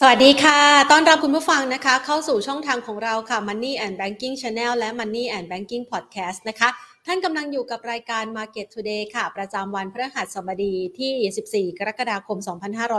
สวัสดีค่ะ ต้อนรับคุณผู้ฟังนะคะ เข้าสู่ช่องทางของเราค่ะ Money and Banking Channel และ Money and Banking Podcast นะคะ ท่านกำลังอยู่กับรายการ Market Today ค่ะ ประจำวันพฤหัสบดีที่ 14 กรกฎาคม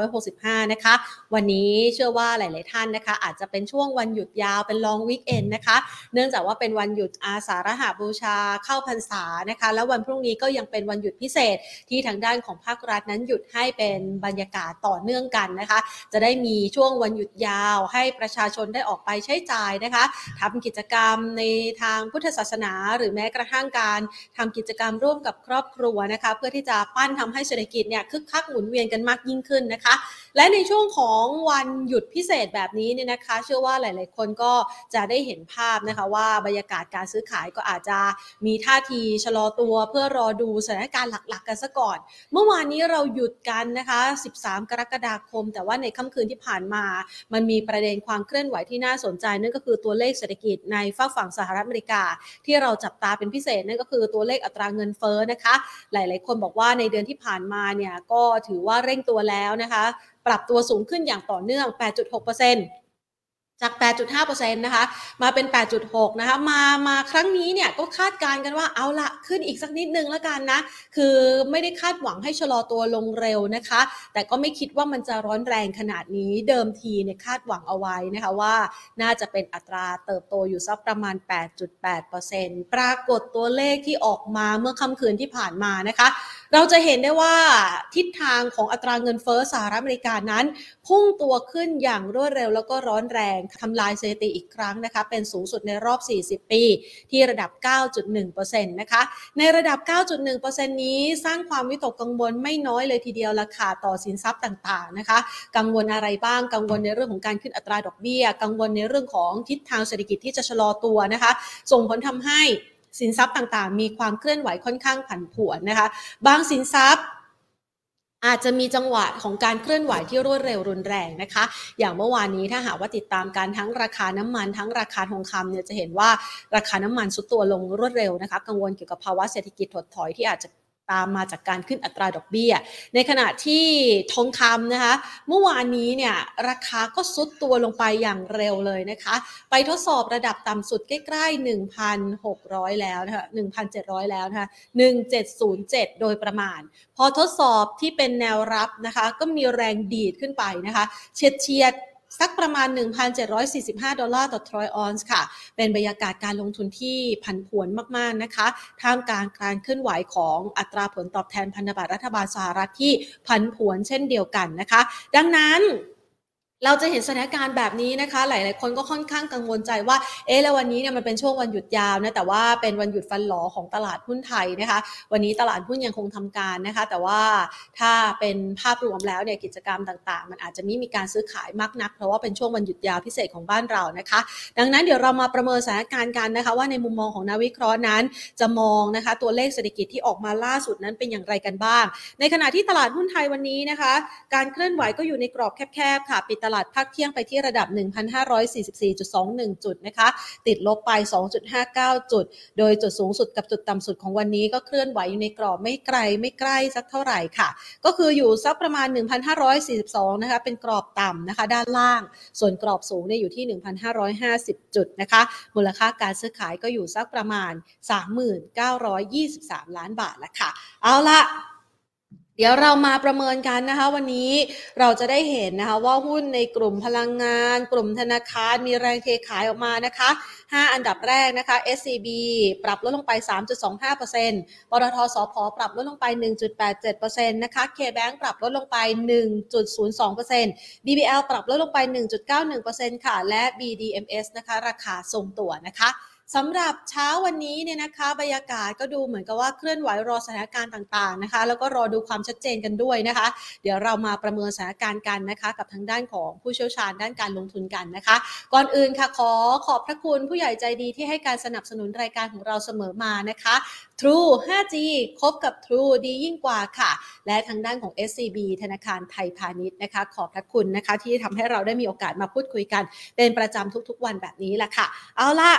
2565 นะคะ วันนี้เชื่อว่าหลาย ๆ ท่านนะคะ อาจจะเป็นช่วงวันหยุดยาวเป็น long weekend นะคะ เนื่องจากว่าเป็นวันหยุดอาสาฬหาบูชาเข้าพรรษานะคะ แล้ววันพรุ่งนี้ก็ยังเป็นวันหยุดพิเศษที่ทางด้านของภาครัฐนั้นหยุดให้เป็นบรรยากาศต่อเนื่องกันนะคะ จะได้มีช่วงวันหยุดยาวให้ประชาชนได้ออกไปใช้จ่ายนะคะทำกิจกรรมในทางพุทธศาสนา หรือแม้กระทั่งการทำกิจกรรมร่วมกับครอบครัวนะคะ เพื่อที่จะปั้นทำให้เศรษฐกิจเนี่ยคึกคักหมุนเวียนกันมากยิ่งขึ้นนะคะ และในช่วงของวันหยุดพิเศษแบบนี้เนี่ยนะคะ เชื่อว่าหลาย ๆ คนก็จะได้เห็นภาพนะคะว่าบรรยากาศการซื้อขายก็อาจจะมีท่าทีชะลอตัวเพื่อรอดูสถานการณ์หลัก ๆ กันซะก่อน เมื่อวานนี้เราหยุดกันนะคะ 13 กรกฎาคม แต่ว่าในค่ำคืนที่ผ่านมา มันมีประเด็นความเคลื่อนไหวที่น่าสนใจนั่นก็คือตัวเลขเศรษฐกิจในฝั่งฝั่งสหรัฐอเมริกา ที่เราจับตาเป็นพิเศษนั่นก็คือตัวเลขอัตราเงินเฟ้อนะคะ หลายๆ คนบอกว่าในเดือนที่ผ่านมาเนี่ยก็ถือว่าเร่งตัวแล้วนะคะ ปรับตัวสูงขึ้นอย่างต่อเนื่อง 8.6% จาก 8.5%นะคะ มาเป็น 8.6 นะคะ มา มาครั้งนี้เนี่ย ก็คาดการณ์กันว่าเอาละขึ้นอีกสักนิดนึงแล้วกันนะ คือไม่ได้คาดหวังให้ชะลอตัวลงเร็วนะคะ แต่ก็ไม่คิดว่ามันจะร้อนแรงขนาดนี้ เดิมทีเนี่ยคาดหวังเอาไว้นะคะว่าน่าจะเป็นอัตราเติบโตอยู่สักประมาณ 8.8%ปรากฏตัวเลขที่ออกมาเมื่อค่ำคืนที่ผ่านมานะคะ เราจะเห็นได้ว่าทิศทางของอัตราเงินเฟ้อสหรัฐอเมริกานั้น พุ่งตัวขึ้นอย่างรวดเร็วแล้วก็ร้อนแรงทำลายสถิติอีกครั้งนะคะ เป็นสูงสุดในรอบ 40 ปี ที่ระดับ 9.1%นะคะ ในระดับ 9.1%นี้สร้างความวิตกกังวลไม่น้อยเลยทีเดียวละค่ะต่อสินทรัพย์ต่างๆนะคะ กังวลอะไรบ้างกังวลในเรื่องของการขึ้นอัตราดอกเบี้ย กังวลในเรื่องของทิศทางเศรษฐกิจที่จะชะลอตัวนะคะ ส่งผลทำให้ สินทรัพย์ต่างๆ มีความเคลื่อนไหวค่อนข้างผันผวนนะคะ บางสินทรัพย์อาจจะมีจังหวะของการเคลื่อนไหวที่รวดเร็วรุนแรงนะคะ อย่างเมื่อวานนี้ถ้าหากว่าติดตามการทั้งราคาน้ำมันทั้งราคาทองคำเนี่ยจะเห็นว่าราคาน้ำมันสุดตัวลงรวดเร็วนะคะ กังวลเกี่ยวกับภาวะเศรษฐกิจถดถอยที่อาจจะ ตามมาจากการขึ้นอัตราดอกเบี้ย ในขณะที่ทองคำนะคะ เมื่อวานนี้เนี่ยราคาก็ซุดตัวลงไปอย่างเร็วเลยนะคะ ไปทดสอบระดับต่ำสุดใกล้ๆ 1,600 แล้วนะคะ1,700 แล้วนะคะ1707 โดยประมาณ พอทดสอบที่เป็นแนวรับนะคะ ก็มีแรงดีดขึ้นไปนะคะ เฉียดเฉียด สักประมาณ 1,745 ดอลลาร์ต่อทรอยออนซ์ค่ะ เป็นบรรยากาศการลงทุนที่ผันผวนมาก ๆ นะคะ ท่ามกลางการเคลื่อนไหวของอัตราผลตอบแทนพันธบัตรรัฐบาลสหรัฐที่ผันผวนเช่นเดียวกันนะคะ ดังนั้น เราจะเห็นสถานการณ์แบบนี้นะคะ หลาย ๆ คนก็ค่อนข้างกังวลใจว่า เอ๊ะ แล้ววันนี้เนี่ยมันเป็นช่วงวันหยุดยาวนะ แต่ว่าเป็นวันหยุดฟันหลอของตลาดหุ้นไทยนะคะ วันนี้ตลาดหุ้นยังคงทำการนะคะ แต่ว่าถ้าเป็นภาพรวมแล้วเนี่ยกิจกรรมต่าง ๆ มันอาจจะไม่มีการซื้อขายมากนัก เพราะว่าเป็นช่วงวันหยุดยาวพิเศษของบ้านเรานะคะ ดังนั้นเดี๋ยวเรามาประเมินสถานการณ์กันนะคะ ว่าในมุมมองของนักวิเคราะห์นั้น จะมองนะคะ ตัวเลขเศรษฐกิจที่ออกมาล่าสุดนั้นเป็นอย่างไรกันบ้าง ในขณะที่ตลาดหุ้นไทยวันนี้นะคะ การเคลื่อนไหวก็อยู่ในกรอบแคบ ๆ ค่ะ ปิดตลาดภาคเที่ยงไปที่ระดับ 1,544.21 จุดนะคะ ติดลบไป 2.59 จุด โดยจุดสูงสุดกับจุดต่ำสุดของวันนี้ก็เคลื่อนไหวอยู่ในกรอบไม่ไกลไม่ใกล้สักเท่าไหร่ค่ะ ก็คืออยู่สักประมาณ 1,542 นะคะ เป็นกรอบต่ำนะคะ ด้านล่าง ส่วนกรอบสูงเนี่ยอยู่ที่ 1,550 จุดนะคะ มูลค่าการซื้อขายก็อยู่สักประมาณ 3923 ล้านบาทแล้วค่ะ เอาละ เดี๋ยวเรามาประเมินกันนะคะ วันนี้เราจะได้เห็นนะคะว่าหุ้นในกลุ่มพลังงาน กลุ่มธนาคารมีแรงเทขายออกมานะคะ 5 อันดับแรกนะคะ SCB ปรับลดลงไป 3.25%ปตทสพปรับลดลงไป 1.87%นะคะ KBank ปรับลดลงไป 1.02% BBL ปรับลดลงไป 1.91%ค่ะ และ BDMs นะคะ ราคาทรงตัวนะคะ สำหรับเช้าวันนี้เนี่ยนะคะบรรยากาศก็ดูเหมือนกับว่าเคลื่อนไหวรอสถานการณ์ต่างๆนะคะ แล้วก็รอดูความชัดเจนกันด้วยนะคะ เดี๋ยวเรามาประเมินสถานการณ์กันนะคะ กับทางด้านของผู้เชี่ยวชาญด้านการลงทุนกันนะคะ ก่อนอื่นค่ะขอขอบพระคุณผู้ใหญ่ใจดีที่ให้การสนับสนุนรายการของเราเสมอมานะคะ True 5G คบกับ True ดียิ่งกว่าค่ะ และทางด้านของ SCB ธนาคารไทยพาณิชย์นะคะ ขอบพระคุณนะคะที่ทำให้เราได้มีโอกาสมาพูดคุยกัน เป็นประจำทุกๆวันแบบนี้แหละค่ะ เอาละ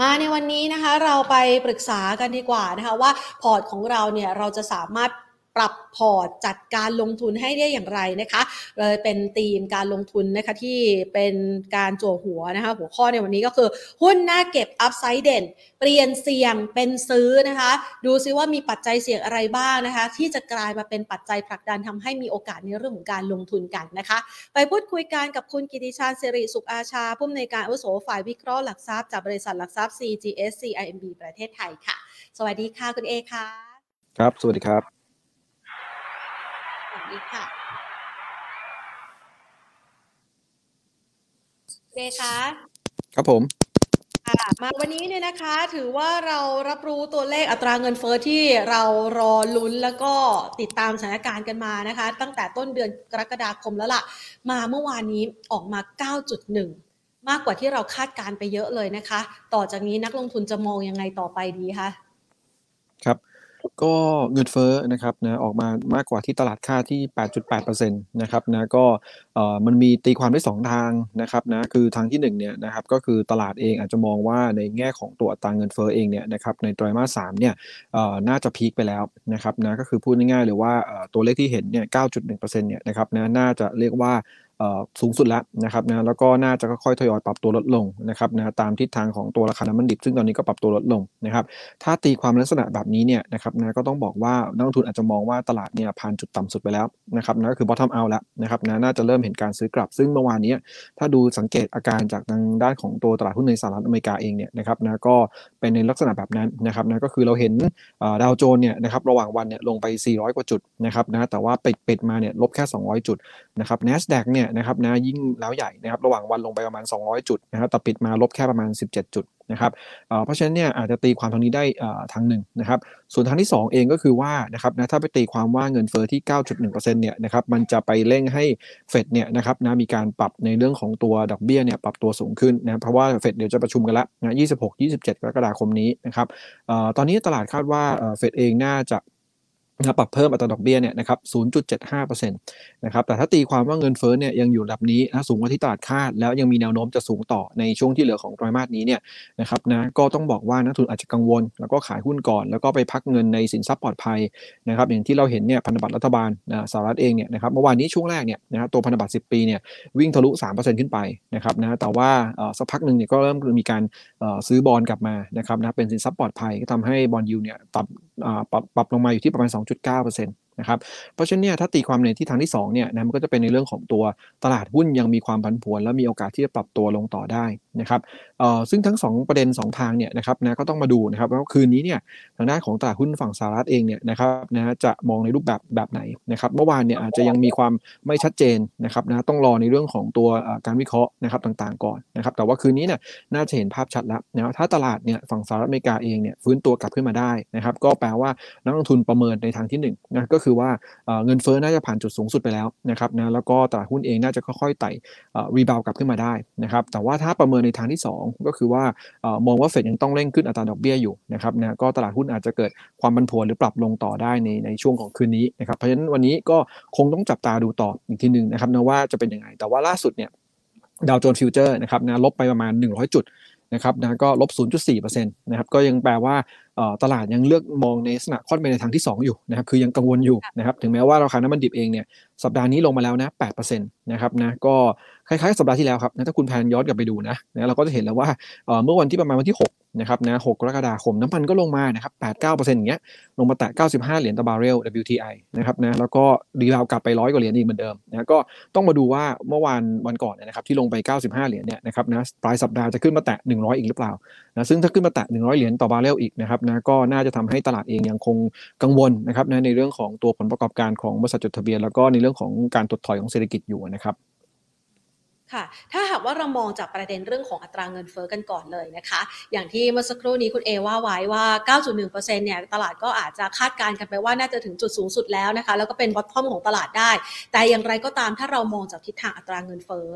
มาในวันนี้นะคะเราไปปรึกษากันดีกว่านะคะว่าพอร์ตของเราเนี่ยเราจะสามารถ ปรับพอร์ตจัดการลงทุนให้ได้อย่างไรนะคะเลยเป็นธีมการลงทุนนะคะที่เป็นการจั่วหัวนะคะหัวข้อในวันนี้ก็คือ หุ้นหน้าเก็บอัพไซด์เด่น เปลี่ยนเสี่ยงเป็นซื้อนะคะ ดูซิว่ามีปัจจัยเสี่ยงอะไรบ้างนะคะ ที่จะกลายมาเป็นปัจจัยผลักดันทำให้มีโอกาสในเรื่องของการลงทุนกันนะคะ ไปพูดคุยกันกับคุณกิติชาญสิริสุขอาชาผู้อำนวยการอาวุโสฝ่ายวิเคราะห์หลักทรัพย์จากบริษัทหลักทรัพย์ CGS CIMB ประเทศไทยค่ะ สวัสดีค่ะคุณเอค่ะ ครับ สวัสดีครับ ดีค่ะเอคะครับผมค่ะมาวันนี้เนี่ยนะคะถือว่าเรารับรู้ตัวเลขอัตราเงินเฟอ้อที่เรารอลุ้นแล้วก็ติดตามสถานการณ์กันมานะคะ ตั้งแต่ต้นเดือนกรกฎาคมแล้วล่ะ มาเมื่อวานนี้ออกมา 9.1 มากกว่าที่เราคาดการณ์ไปเยอะเลยนะคะ ต่อจากนี้นักลงทุนจะมองยังไงต่อไปดีคะครับ ก็เงินเฟ้อนะครับนะออกมามากกว่าที่ตลาดคาดที่ 8.8%นะครับนะก็เอ่อมันมีตีความได้สองทางนะครับนะคือทางที่หนึ่งเนี่ยนะครับก็คือตลาดเองอาจจะมองว่าในแง่ของตัวอัตราเงินเฟ้อเองเนี่ยนะครับในไตรมาสสามเนี่ยเอ่อน่าจะพีคไปแล้วนะครับนะก็คือพูดง่ายๆเลยว่าเอ่อตัวเลขที่เห็นเนี่ย 9.1%เนี่ยนะครับนะน่าจะเรียกว่า สูงสุดแล้วนะครับนะแล้วก็น่าจะค่อยๆทยอยปรับตัวลดลงนะครับนะตามทิศทางของตัวราคาน้ำมันดิบ ซึ่งตอนนี้ก็ปรับตัวลดลงนะครับถ้าตีความลักษณะแบบนี้เนี่ยนะครับนะก็ต้องบอกว่านักลงทุนอาจจะมองว่าตลาดเนี่ยผ่านจุดต่ำสุดไปแล้วนะครับนะก็คือ bottom out แล้วนะครับนะน่าจะเริ่มเห็นการซื้อกลับ ซึ่งเมื่อวานนี้ถ้าดูสังเกตอาการจากทางด้านของตัวตลาดหุ้นในสหรัฐอเมริกาเองเนี่ยนะครับนะก็เป็นในลักษณะแบบนั้นนะครับนะก็คือเราเห็นดาวโจนเนี่ยนะครับระหว่างวันเนี่ยลงไป 400 กว่าจุดนะครับนะแต่ว่าปิดปิดมาเนี่ยลบแค่ 200 จุดนะครับ NASDAQ เนี่ยนะครับนะยิ่งแล้วใหญ่นะครับระหว่างวันลงไปประมาณ 200 จุดนะครับแต่ปิดมาลบแค่ประมาณ 17 จุดนะครับเพราะฉะนั้นเนี่ยอาจจะตีความทางนี้ได้ทางหนึ่งนะครับส่วนทางที่ 2 เองก็คือว่านะครับนะถ้าไปตีความว่าเงินเฟอ้อที่ 9.1%เนี่ยนะครับมันจะไปเร่งให้เฟดเนี่ยนะครับนะมีการปรับในเรื่องของตัวดอกเบี้ยเนี่ยปรับตัวสูงขึ้นนะเพราะว่าเฟดเดี๋ยวจะประชุมกันล้วนะ26 27 กรกฎาคมนี้นะครับตอนนี้ตลาดคาดว่าเฟดเองน่าจะ นะปรับเพิ่มอัตราดอกเบี้ยเนี่ยนะครับ 0.75%นะครับ แต่ถ้าตีความว่าเงินเฟ้อเนี่ยยังอยู่ระดับนี้นะสูงกว่าที่ตลาดคาด แล้วยังมีแนวโน้มจะสูงต่อในช่วงที่เหลือของไตรมาสนี้เนี่ยนะครับนะ ก็ต้องบอกว่านักทุนอาจจะกังวล แล้วก็ขายหุ้นก่อน แล้วก็ไปพักเงินในสินทรัพย์ปลอดภัยนะครับ อย่างที่เราเห็นเนี่ยพันธบัตรรัฐบาลนะสหรัฐเองเนี่ยนะครับ เมื่อวานนี้ช่วงแรกเนี่ยนะครับตัวพันธบัตร 10 ปีเนี่ยวิ่งทะลุ 3%ขึ้นไปนะครับนะ แต่ว่าสักพักหนึ่งเนี่ยก็เริ่มมีการซื้อบอลกลับมานะครับนะ เป็นสินทรัพย์ปลอดภัยก็ทำให้บอลยูเนี่ยปรับปรับปรับลงมาอยู่ที่ประมาณ2.9%นะครับเพราะฉะนั้นเนี่ยถ้าตีความในที่ทางที่2เนี่ยนะมันก็จะเป็นในเรื่องของตัวตลาดหุ้นยังมีความผันผวน และมีโอกาสที่จะปรับตัวลงต่อได้นะครับเอ่อซึ่งทั้ง 2 ประเด็น 2 ทางเนี่ยนะครับนะก็ต้องมาดูนะครับว่าคืนนี้เนี่ยทางด้านของตลาดหุ้นฝั่งสหรัฐเองเนี่ยนะครับนะจะมองในรูปแบบแบบไหนนะครับเมื่อวานเนี่ยอาจจะยังมีความไม่ชัดเจนนะครับนะต้องรอในเรื่องของตัวการวิเคราะห์นะครับต่างๆ ก่อนนะครับแต่ว่าคืนนี้เนี่ยน่าจะเห็นภาพชัดแล้วนะถ้าตลาดเนี่ยฝั่งสหรัฐอเมริกาเองเนี่ยฟื้นตัวกลับขึ้นมาได้นะครับก็แปลว่านักลงทุนประเมินในทางที่1นะก็คือว่าเงินเฟ้อน่าจะผ่านจุดสูงสุดไปแล้วนะครับนะแล้วก็ตลาดหุ้นเองน่าจะค่อยๆไต่ rebound กลับขึ้นมาได้นะครับแต่ว่าถ้าประเมินในทางที่ 2 ก็คือว่ามองว่าเฟดยังต้องเร่งขึ้นอัตราดอกเบี้ยอยู่นะครับนะก็ตลาดหุ้นอาจจะเกิดความผันผวนหรือปรับลงต่อได้ในในช่วงของคืนนี้นะครับเพราะฉะนั้นวันนี้ก็คงต้องจับตาดูต่ออีกทีหนึ่งนะครับนะว่าจะเป็นยังไงแต่ว่าล่าสุดเนี่ยดาวโจนส์ฟิวเจอร์นะครับนะลบไปประมาณ 100 จุด นะครับนะก็ลบ 0.4%นะครับก็ยังแปลว่าตลาดยังเลือกมองในลักษณะค่อนไปในทางที่ 2 อยู่นะครับคือยังกังวลอยู่นะครับถึงแม้ว่าราคาน้ำมันดิบเองเนี่ยสัปดาห์นี้ลงมาแล้วนะ8%นะครับนะก็ คล้ายๆสัปดาห์ที่แล้วครับนะถ้าคุณแพนย้อนกลับไปดูนะนะเราก็จะเห็นแล้วว่าเมื่อวันที่ประมาณวันที่6นะครับนะ6กรกฎาคมน้ำมันก็ลงมานะครับ8-9%อย่างเงี้ยลงมาแตะ95 เหรียญต่อบาร์เรล WTI นะครับนะแล้วก็รีบาวกลับไปร้อยกว่าเหรียญอีกเหมือนเดิมนะก็ต้องมาดูว่าเมื่อวานวันก่อนนะครับที่ลงไป 95 เหรียญเนี่ยนะครับนะปลายสัปดาห์จะขึ้นมาแตะ 100 อีกหรือเปล่านะซึ่งถ้าขึ้นมาแตะ 100 เหรียญต่อบาร์เรลอีกนะครับนะก็น่าจะทำให้ตลาดเองยังคงกังวลนะครับนะในเรื่องของตัวผลประกอบการของบริษัทจดทะเบียน แล้วก็ในเรื่องของการถดถอยของเศรษฐกิจอยู่นะครับ ค่ะ ถ้าหากว่าเรามองจากประเด็นเรื่องของอัตราเงินเฟอ้อกันก่อนเลยนะคะ อย่างที่เมื่อสักครู่นี้คุณเอว่าไว้ว่า 9.1%เนี่ยตลาดก็อาจจะคาดการณ์กันไปว่าน่าจะถึงจุดสูงสุดแล้วนะคะ แล้วก็เป็นบอททอมของตลาดได้ แต่อย่างไรก็ตามถ้าเรามองจากทิศทางอัตราเงินเฟอ้อ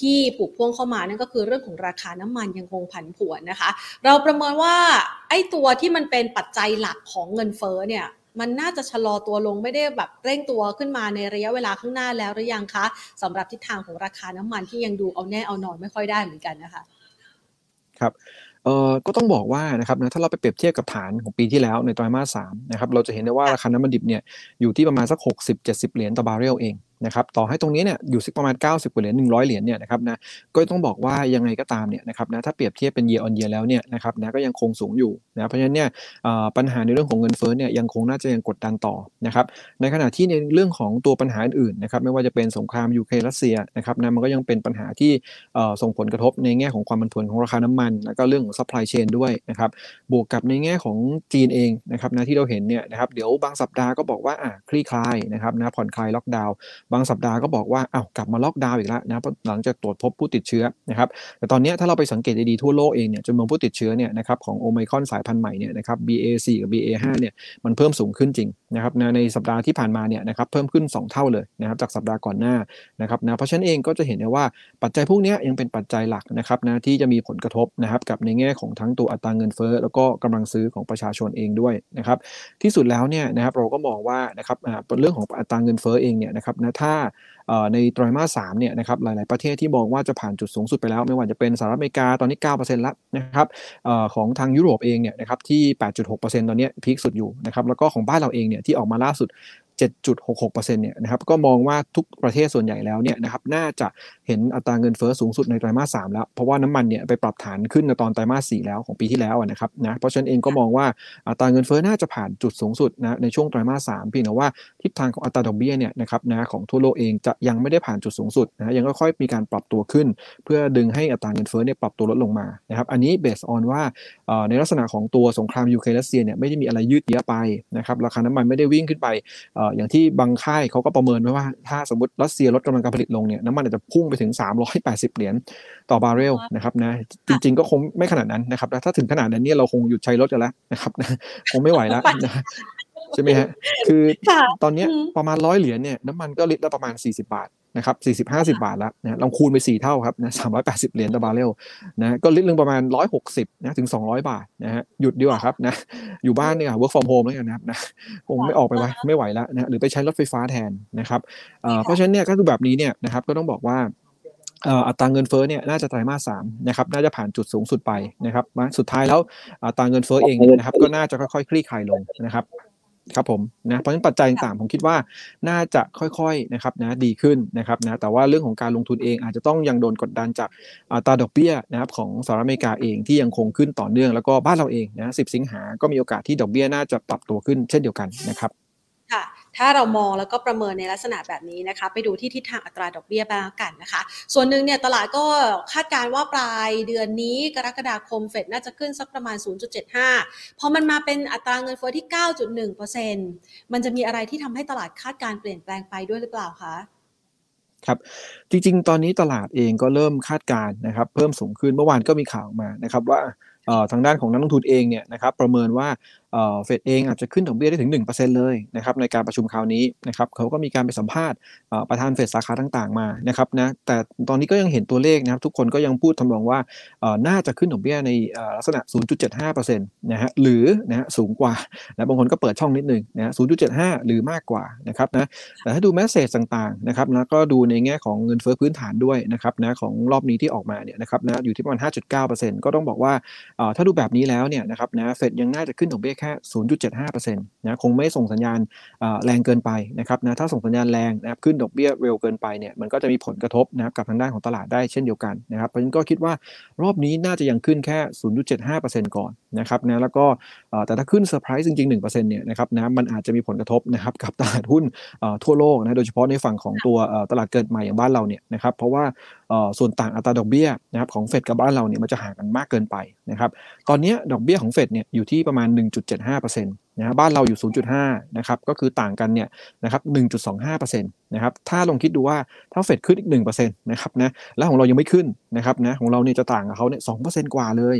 ที่ปลูกพ่วงเข้ามานั่นก็คือเรื่องของราคาน้ำมันยังคงผันผวนนะคะ เราประเมินว่าไอ้ตัวที่มันเป็นปัจจัยหลักของเงินเฟอ้อเนี่ย มันน่าจะชะลอตัวลงไม่ได้แบบเร่งตัวขึ้นมาในระยะเวลาข้างหน้าแล้วหรือยังคะสำหรับทิศทางของราคาน้ำมันที่ยังดูเอาแน่เอานอนไม่ค่อยได้เหมือนกันนะคะ ครับเอ่อก็ต้องบอกว่านะครับนะถ้าเราไปเปรียบเทียบกับฐานของปีที่แล้วในไตรมาสสามนะครับเราจะเห็นได้ว่าราคาน้ำมันดิบเนี่ยอยู่ที่ประมาณสัก 60-70 เหรียญต่อบาร์เรลเองนะครับต่อให้ตรงนี้เนี่ยอยู่สักประมาณ 90กว่าเหรียญ100 เหรียญเนี่ยนะครับนะก็ต้องบอกว่ายังไงก็ตามเนี่ยนะครับนะถ้าเปรียบเทียบเป็น year on year แล้วเนี่ยนะครับนะก็ยังคงสูงอยู่นะเพราะฉะนั้นเนี่ยปัญหาในเรื่องของเงินเฟ้อเนี่ยยังคงน่าจะยังกดดันต่อนะครับในขณะที่ในเรื่องของตัวปัญหาอื่นๆนะครับไม่ว่าจะเป็นสงครามยูเครนรัสเซียนะครับนะมันก็ยังเป็นปัญหาที่ส่งผลกระทบในแง่ของความผันผวนของราคาน้ำมัน แล้วก็เรื่องของ supply chain ด้วยนะครับบวกกับในแง่ของจีนเองนะครับนะที่เราเห็นเนี่ยนะครับเดี๋ยวบางสัปดาห์ก็บอกว่าอะคลี่คลายนะครับนะผ่อนคลายล็อกดาว บางสัปดาห์ก็บอกว่าอ้าวกลับมาล็อกดาวน์อีกแล้วนะหลังจากตรวจพบผู้ติดเชื้อนะครับแต่ตอนนี้ถ้าเราไปสังเกตดีๆทั่วโลกเองเนี่ยจำนวนผู้ติดเชื้อเนี่ยนะครับของโอไมครอนสายพันธุ์ใหม่เนี่ยนะครับ BA4 กับ BA5 เนี่ยมันเพิ่มสูงขึ้นจริง นะครับในสัปดาห์ที่ผ่านมาเนี่ยนะครับเพิ่มขึ้น 2 เท่าเลยนะครับจากสัปดาห์ก่อนหน้านะครับนะเพราะฉะนั้นเองก็จะเห็นได้ว่าปัจจัยพวกนี้ยังเป็นปัจจัยหลักนะครับนะที่จะมีผลกระทบนะครับกับในแง่ของทั้งตัวอัตราเงินเฟ้อแล้วก็กำลังซื้อของประชาชนเองด้วยนะครับที่สุดแล้วเนี่ยนะครับเราก็มองว่านะครับเรื่องของอัตราเงินเฟ้อเองเนี่ยนะครับนะถ้า ในไตรมาสสามเนี่ยนะครับหลาย ๆ ประเทศที่มองว่าจะผ่านจุดสูงสุดไปแล้ว ไม่ว่าจะเป็นสหรัฐอเมริกาตอนนี้ 9%แล้วนะครับอของทางยุโรปเองเนี่ยนะครับที่ 8.6%ตอนนี้พีคสุดอยู่นะครับแล้วก็ของบ้านเราเองเนี่ยที่ออกมาล่าสุด 7.66%เนี่ยนะครับก็มองว่าทุกประเทศส่วนใหญ่แล้วเนี่ยนะครับน่าจะเห็นอัตราเงินเฟ้อสูงสุดในไตรมาส 3 แล้ว เพราะว่าน้ำมันเนี่ยไปปรับฐานขึ้นในตอนไตรมาส 4 แล้วของปีที่แล้วนะครับนะเพราะฉะนั้นเองก็มองว่าอัตราเงินเฟ้อน่าจะผ่านจุดสูงสุดนะในช่วงไตรมาส 3 เพียงแต่ว่าทิศทางของอัตราดอกเบี้ยเนี่ยนะครับนะของทั่วโลกเองจะยังไม่ได้ผ่านจุดสูงสุดนะยังค่อยๆมีการปรับตัวขึ้น เพื่อดึงให้อัตราเงินเฟ้อเนี่ยปรับตัวลดลงมานะครับอันนี้ based on ว่าในลักษณะของตัวสงครามยูเครนรัสเซียเนี่ยไม่ได้มีอะไรยืดเยื้อไปนะครับราคาน้ำมันไม่ได้วิ่งขึ้นไปอย่างที่บางค่ายเขาก็ประเมินไว้ว่าถ้าสมมติรัสเซียลดกำลังการผลิตลงเนี่ยน้ำมันอาจจะพุ่งไปถึง 380 เหรียญต่อบาร์เรลนะครับนะจริง ๆ ก็คงไม่ขนาดนั้นนะครับถ้าถึงขนาดนั้นเนี่ยเราคงหยุดใช้รถกันแล้วนะครับคงไม่ไหวแล้วนะใช่ไหมฮะคือตอนนี้ประมาณร้อยเหรียญเนี่ยน้ำมันก็ลิตรละประมาณ 40 บาท นะครับสี่สิบห้าสิบาทแล้วนะลองคูณไปสี่เท่าครับนะสามร้อยแปดสิบเหรียญต่อบาร์เรลนะก็ลิตรหนึ่งประมาณร้อยหกสิบนะถึงสองร้อยบาทนะฮะหยุดดีกว่าครับนะอยู่บ้านเนี่ย work from home แล้วกันนะครับนะคงไม่ออกไปไว้ไม่ไหวแล้วนะหรือไปใช้รถไฟฟ้าแทนนะครับเพราะฉะนั้นเนี่ยก็คือแบบนี้เนี่ยนะครับก็ต้องบอกว่าอัตราเงินเฟ้อเนี่ยน่าจะไตรมาสสามนะครับน่าจะผ่านจุดสูงสุดไปนะครับสุดท้ายแล้วอัตราเงินเฟ้อเองนะครับก็น่าจะค่อยๆคลี่คลายลงนะครับ ครับผมนะเพราะฉะนั้นปัจจัยต่างผมคิดว่าน่าจะค่อยๆนะครับนะดีขึ้นนะครับนะแต่ว่าเรื่องของการลงทุนเองอาจจะต้องยังโดนกดดันจากอัตราดอกเบี้ยนะครับของสหรัฐอเมริกาเองที่ยังคงขึ้นต่อเนื่องแล้วก็บ้านเราเองนะ10สิงหาก็มีโอกาสที่ดอกเบี้ยน่าจะปรับตัวขึ้นเช่นเดียวกันนะครับค่ะ ถ้าเรามองแล้วก็ประเมินในลักษณะแบบนี้นะคะ ไปดูที่ทิศทางอัตราดอกเบี้ยไปแล้วกันนะคะ ส่วนหนึ่งเนี่ยตลาดก็คาดการณ์ว่าปลายเดือนนี้กรกฎาคมเฟดน่าจะขึ้นสักประมาณ 0.75 พอมันมาเป็นอัตราเงินเฟ้อที่ 9.1%มันจะมีอะไรที่ทำให้ตลาดคาดการเปลี่ยนแปลงไปด้วยหรือเปล่าคะครับจริงๆ ตอนนี้ตลาดเองก็เริ่มคาดการนะครับ เพิ่มสูงขึ้นเมื่อวานก็มีข่าวมานะครับว่าทางด้านของนักลงทุนเองเนี่ยนะครับประเมินว่า เฟดเองอาจจะขึ้นดอกเบี้ยได้ถึง 1%เลยนะครับในการประชุมคราวนี้นะครับเขาก็มีการไปสัมภาษณ์ประธานเฟดสาขาต่างๆมานะครับนะแต่ตอนนี้ก็ยังเห็นตัวเลขนะครับทุกคนก็ยังพูดทำนองว่าน่าจะขึ้นดอกเบี้ยในลักษณะ 0.75%นะฮะหรือนะฮะสูงกว่านะบางคนก็เปิดช่องนิดนึงนะ 0.75 หรือมากกว่านะครับนะแต่ถ้าดูแมสเซจต่างๆนะครับแล้วก็ดูในแง่ของเงินเฟ้อพื้นฐานด้วยนะครับนะของรอบนี้ที่ออกมาเนี่ยนะครับนะอยู่ที่ประมาณ 5.9%ก็ต้องบอกว่าถ้าดูแบบนี้แล้วเนี่ยนะครับนะเฟดยังน่าจะขึ้นดอกเบี้ยค่ 0.75%นะคงไม่ส่งสัญญาณแรงเกินไปนะครับนะถ้าส่งสัญญาณแรงนะครับขึ้นดอกเบี้ยเร็วเกินไปเนี่ยมันก็จะมีผลกระทบนะครับกับทางด้านของตลาดได้เช่นเดียวกันนะครับเพราะฉะนั้นก็คิดว่ารอบนี้น่าจะยังขึ้นแค่ 0.75%ก่อน นะครับนะแล้วก็แต่ถ้าขึ้นเซอร์ไพรส์จริงๆ1%เนี่ยนะครับนะมันอาจจะมีผลกระทบนะครับกับตลาดหุ้นทั่วโลกนะโดยเฉพาะในฝั่งของตัวตลาดเกิดใหม่อย่างบ้านเราเนี่ยนะครับเพราะว่าส่วนต่างอัตราดอกเบี้ยนะครับของเฟดกับบ้านเราเนี่ยมันจะห่างกันมากเกินไปนะครับตอนนี้ดอกเบี้ยของเฟดเนี่ยอยู่ที่ประมาณ 1.75%นะบ้านเราอยู่ 0.5 นะครับ ก็คือต่างกันเนี่ยนะครับ 1.25%นะครับ ถ้าลองคิดดูว่าถ้าเฟดขึ้นอีก 1%นะครับนะ แล้วของเรายังไม่ขึ้นนะครับนะ ของเราเนี่ยจะต่างกับเขาเนี่ย 2%กว่าเลย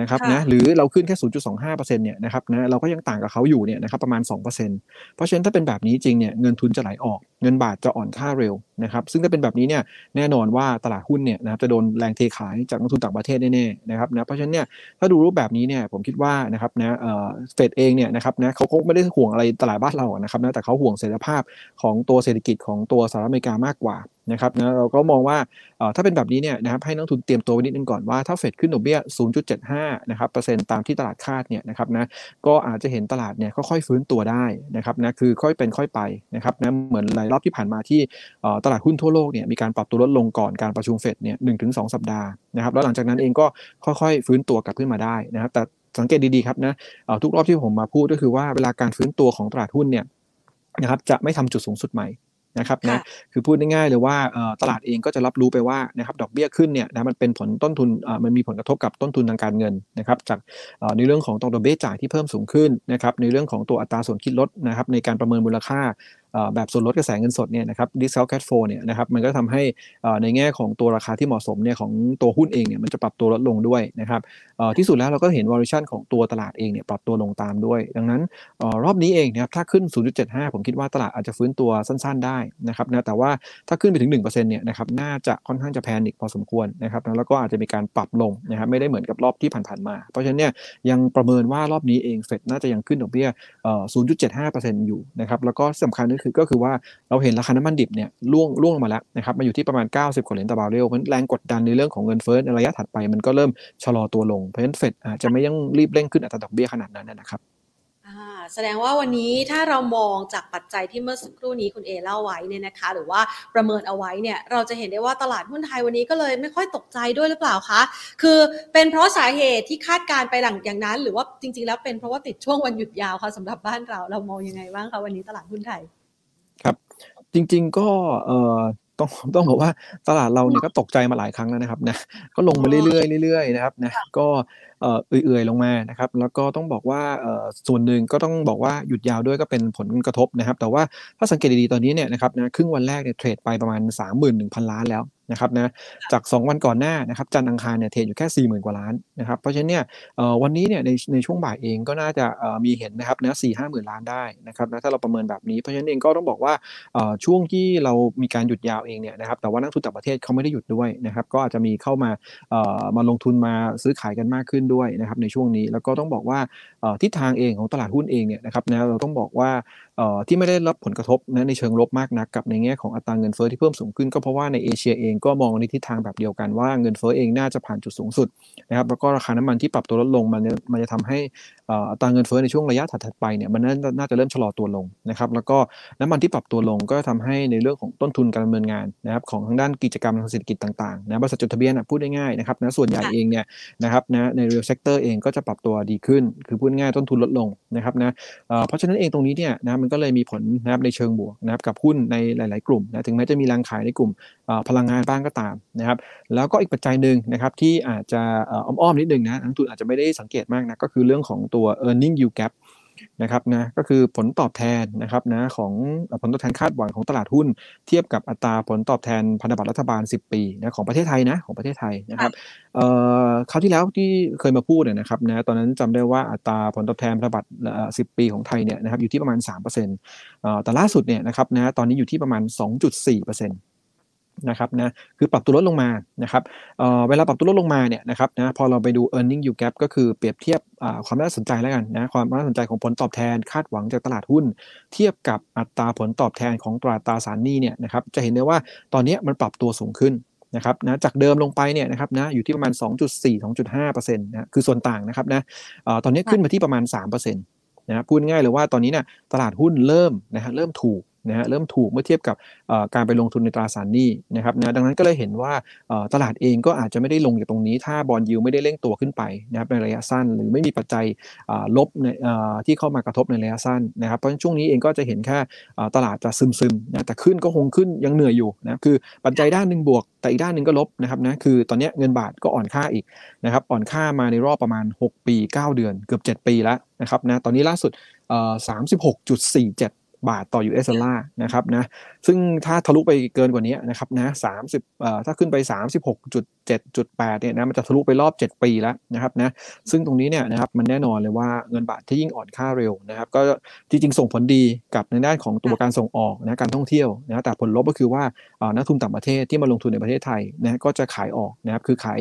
นะครับนะหรือเราขึ้นแค่ 0.25%เนี่ยนะครับนะเราก็ยังต่างกับเขาอยู่เนี่ยนะครับประมาณ 2%เพราะฉะนั้นถ้าเป็นแบบนี้จริงเนี่ยเงินทุนจะไหลออกเงินบาทจะอ่อนค่าเร็วนะครับ ซึ่งถ้าเป็นแบบนี้เนี่ยแน่นอนว่าตลาดหุ้นเนี่ยนะครับจะโดนแรงเทขายจากนักทุนต่างประเทศแน่ๆนะครับนะเพราะฉะนั้นเนี่ยถ้าดูรูปแบบนี้เนี่ยผมคิดว่านะครับนะเฟดเองเนี่ยนะครับนะเขาคงไม่ได้ห่วงอะไรตลาดบ้านเรานะครับนะแต่เขาห่วงเสถียรภาพของตัวเศรษฐกิจของตัวสหรัฐอเมริกามากกว่านะครับนะเราก็มองว่าถ้าเป็นแบบนี้เนี่ยนะครับให้นักทุนเตรียมตัวไว้นิดนึงก่อนว่าถ้าเฟดขึ้นดอกเบี้ย 0.75 นะครับเปอร์เซ็นต์ตามที่ตลาดคาดเนี่ยนะครับนะก็อาจจะเห็นตลาดเนี่ยค่อยๆฟื้นตัวได้นะครับนะคือค่อยเป็นค่อยไปนะครับนะเหมือนหลรอบที่ผ่านมาที่ตลาดหุ้นทั่วโลกเนี่ยมีการปรับตัวลดลงก่อนการประชุมเฟดเนี่ยหถึงสสัปดาห์นะครับแล้วหลังจากนั้นเองก็ค่อยๆ ฟื้นตัวกลับขึ้นมาได้นะครับแต่สังเกตดีๆครับนะทุกรอบที่ผมมาพูดก็คือว่าเวลาการฟื้นตัวของตลาดหุ้นเนี่ยนะครับจะไม่ทำจุดสูงสุดใหม่นะครับนะคือพูดง่ายๆเลยว่าตลาดเองก็จะรับรู้ไปว่านะครับดอกเบี้ยขึ้นเนี่ยนะมันเป็นผลต้นทุนมันมีผลกระทบกับต้นทุนทางการเงินนะครับจากในเรื่องของตัวดอกเบี้ยจ่ายที่เพิ่มสูงขึ้นนะครับในเรื่องของตัวอัตราส่วนคิดลดนะครับในการประเมินมูลค่าแบบส่วนลดกระแสเงินสดเนี่ยนะครับ discount cash flow เนี่ยนะครับมันก็ทำให้ในแง่ของตัวราคาที่เหมาะสมเนี่ยของตัวหุ้นเองเนี่ยมันจะปรับตัวลดลงด้วยนะครับที่สุดแล้วเราก็เห็น valuation ของตัวตลาดเองเนี่ยปรับตัวลงตามด้วย ดังนั้นรอบนี้เองนะครับถ้าขึ้น 0.75 ผมคิดว่าตลาดอาจจะฟื้นตัวสั้นๆได้นะครับนะแต่ว่าถ้าขึ้นไปถึง 1%เนี่ยนะครับน่าจะค่อนข้างจะแพนิคพอสมควรนะครับแล้วก็อาจจะมีการปรับลงนะครับไม่ได้เหมือนกับรอบที่ผ่านๆมา เพราะฉะนั้นเนี่ยยังประเมินว่ารอบนี้เองเฟดน่าจะยังขึ้นดอกเบี้ย 0.75%อยู่นะครับแล้วก็สำคัญก็คือก็คือว่าเราเห็นราคาน้ำมันดิบเนี่ยล่วงล่วงมาแล้วนะครับมาอยู่ที่ประมาณ 90กว่าเหรียญต่อบาร์เรลเพราะแรงกดดันในเรื่องของเงินเฟ้อในระยะถัดไปมันก็เริ่มชะลอตัวลงเพราะฉะนั้นเฟดอาจจะไม่ยังรีบเร่งขึ้นอัตราดอกเบี้ยขนาดนั้นนะครับแสดงว่าวันนี้ถ้าเรามองจากปัจจัยที่เมื่อสักครู่นี้คุณเอเล่าไว้เนี่ยนะคะ หรือว่าประเมินเอาไว้เนี่ยเราจะเห็นได้ว่าตลาดหุ้นไทยวันนี้ก็เลยไม่ค่อยตกใจด้วยหรือเปล่าคะคือเป็นเพราะสาเหตุที่คาดการไปหลังอย่างนั้น หรือว่าจริง ๆ แล้วเป็นเพราะว่าติดช่วงวันหยุดยาวคะสำหรับบ้านเราเรามองยังไงบ้างคะวันนี้ตลาดหุ้นไทย จริง ๆ ก็เอ่อต้องต้องบอกว่าตลาดเราเนี่ยก็ตกใจมาหลายครั้งแล้วนะครับนะก็ลงมาเรื่อยๆเรื่อยๆนะครับนะก็เออเอื่อยๆลงมานะครับ แล้วก็ต้องบอกว่าเออส่วนหนึ่งก็ต้องบอกว่าหยุดยาวด้วยก็เป็นผลกระทบนะครับ แต่ว่าถ้าสังเกตดีๆตอนนี้เนี่ยนะครับนะครึ่งวันแรกเนี่ยเทรดไปประมาณ 31,000 ล้านแล้ว นะครับนะจาก 2 วันก่อนหน้านะครับจันทร์อังคารเนี่ยเทรดอยู่แค่ 40,000 กว่าล้านนะครับเพราะฉะนั้นเนี่ยวันนี้เนี่ยในในช่วงบ่ายเองก็น่าจะมีเห็นนะครับนะสี่ห้าหมื่นล้านได้นะครับนะถ้าเราประเมินแบบนี้เพราะฉะนั้นเองก็ต้องบอกว่าช่วงที่เรามีการหยุดยาวเองเนี่ยนะครับแต่ว่านักทุนต่างประเทศเขาไม่ได้หยุดด้วยนะครับก็อาจจะมีเข้ามามาลงทุนมาซื้อขายกันมากขึ้นด้วยนะครับในช่วงนี้แล้วก็ต้องบอกว่า ทิศทางเองของตลาดหุ้นเองเนี่ยนะครับนะเราต้องบอกว่าที่ไม่ได้รับผลกระทบนะในเชิงลบมากนักกับในแง่ของอัตราเงินเฟ้อที่เพิ่มสูงขึ้นก็เพราะว่าในเอเชียเองก็มองในทิศทางแบบเดียวกันว่าเงินเฟ้อเองน่าจะผ่านจุดสูงสุดนะครับแล้วก็ราคาน้ำมันที่ปรับตัวลดลงมันมันจะทำให้อัตราเงินเฟ้อในช่วงระยะถัดไปเนี่ยมันน่าจะเริ่มชะลอตัวลงนะครับแล้วก็น้ำมันที่ปรับตัวลงก็ทำให้ในเรื่องของต้นทุนการดำเนินงานนะครับของทางด้านกิจกรรมทางเศรษฐกิจต่างๆนะบริษัทจดทะเบียนพูดได้ง่ายนะครับนะส่วนใหญ่เองเนี่ยนะครับนะใน real sector เองก็จะปรับตัวดีขึ้นคือพูดง่ายต้นทุนลดลงนะครับนะเพราะฉะนั้นเองตรงนี้เนี่ยนะมันก็เลยมีผลนะครับในเชิงบวกนะครับกับหุ้นในหลาย ๆ กลุ่มนะถึงแม้จะมีแรงขายในกลุ่มพลังงานบ้างก็ตามนะครับแล้วก็อีกปัจจัยหนึ่งนะครับที่อาจจะอ้อมๆนิดนึงนะนักทุนอาจจะไม่ได้สังเกตมากนะก็คือเรื่องของตัว e a r n i n g yield gap นะครับนะก็คือผลตอบแทนนะครับนะของผลตอบแทนคาดหวังของตลาดหุ้น เทียบกับอัตราผลตอบแทนพันธบัตรรัฐบาล 10 ปีนะของประเทศไทยนะของประเทศไทยนะครับเอ่อคราวที่แล้วที่เคยมาพูดเนี่ยนะครับนะตอนนั้นจำได้ว่าอัตราผลตอบแทนพันธบัตร 10 ปีของไทยเนี่ยนะครับอยู่ที่ประมาณ3%เอ่อแต่ล่าสุดเนี่ยนะครับนะตอนนี้อยู่ที่ประมาณ 2.4%น นะครับนะคือปรับตัวลดลงมานะครับเเวลาปรับตัวลดลงมาเนี่ยนะครับนะพอเราไปดู e a r n i n g yield gap ก็คือเปรียบเทียบความน่าสนใจแล้วกันนะความน่าสนใจของผลตอบแทนคาดหวังจากตลาดหุ้น เทียบกับอัตราผลตอบแทนของตราตราสารหนี้เนี่ยนะครับจะเห็นได้ว่าตอนนี้มันปรับตัวสูงขึ้นนะครับนะจากเดิมลงไปเนี่ยนะครับนะอยู่ที่ประมาณ 2.4-2.5%นะคือส่วนต่างนะครับนะตอนนี้ขึ้นมาที่ประมาณ 3%นะพูดง่ายเลยว่าตอนนี้เนี่ยตลาดหุ้นเริ่มนะฮะเริ่มถูก นะฮะเริ่มถูกเมื่อเทียบกับการไปลงทุนในตราสารหนี้นะครับนะดังนั้นก็เลยเห็นว่าตลาดเองก็อาจจะไม่ได้ลงจากตรงนี้ ถ้าบอลยิวไม่ได้เร่งตัวขึ้นไปนะครับในระยะสั้น หรือไม่มีปัจจัยลบที่เข้ามากระทบในระยะสั้นนะครับเพราะฉะนั้นช่วงนี้เองก็จะเห็นแค่ตลาดจะซึมๆนะแต่ขึ้นก็คงขึ้นยังเหนื่อยอยู่นะคือปัจจัยด้านหนึ่งบวก แต่อีกด้านหนึ่งก็ลบนะครับนะคือตอนนี้เงินบาทก็อ่อนค่าอีกนะครับอ่อนค่ามาในรอบประมาณ 6 ปี 9 เดือน เกือบ 7 ปีแล้วนะครับนะตอนนี้ล่าสุดสามสิ บาทต่อ US ดอลลาร์นะครับนะซึ่งถ้าทะลุไปเกินกว่านี้นะครับนะสามสิบเอ่อถ้าขึ้นไปสามสิบหกจุด 7.8เนี่ยนะมันจะทะลุไปรอบ 7 ปีแล้วนะครับนะซึ่งตรงนี้เนี่ยนะครับมันแน่นอนเลยว่าเงินบาทที่ยิ่งอ่อนค่าเร็วนะครับก็จริงๆส่งผลดีกับในด้านของตัวการส่งออกนะการท่องเที่ยวนะแต่ผลลบก็คือว่านักทุนต่างประเทศที่มาลงทุนในประเทศไทยนะก็จะขายออกนะครับคือขาย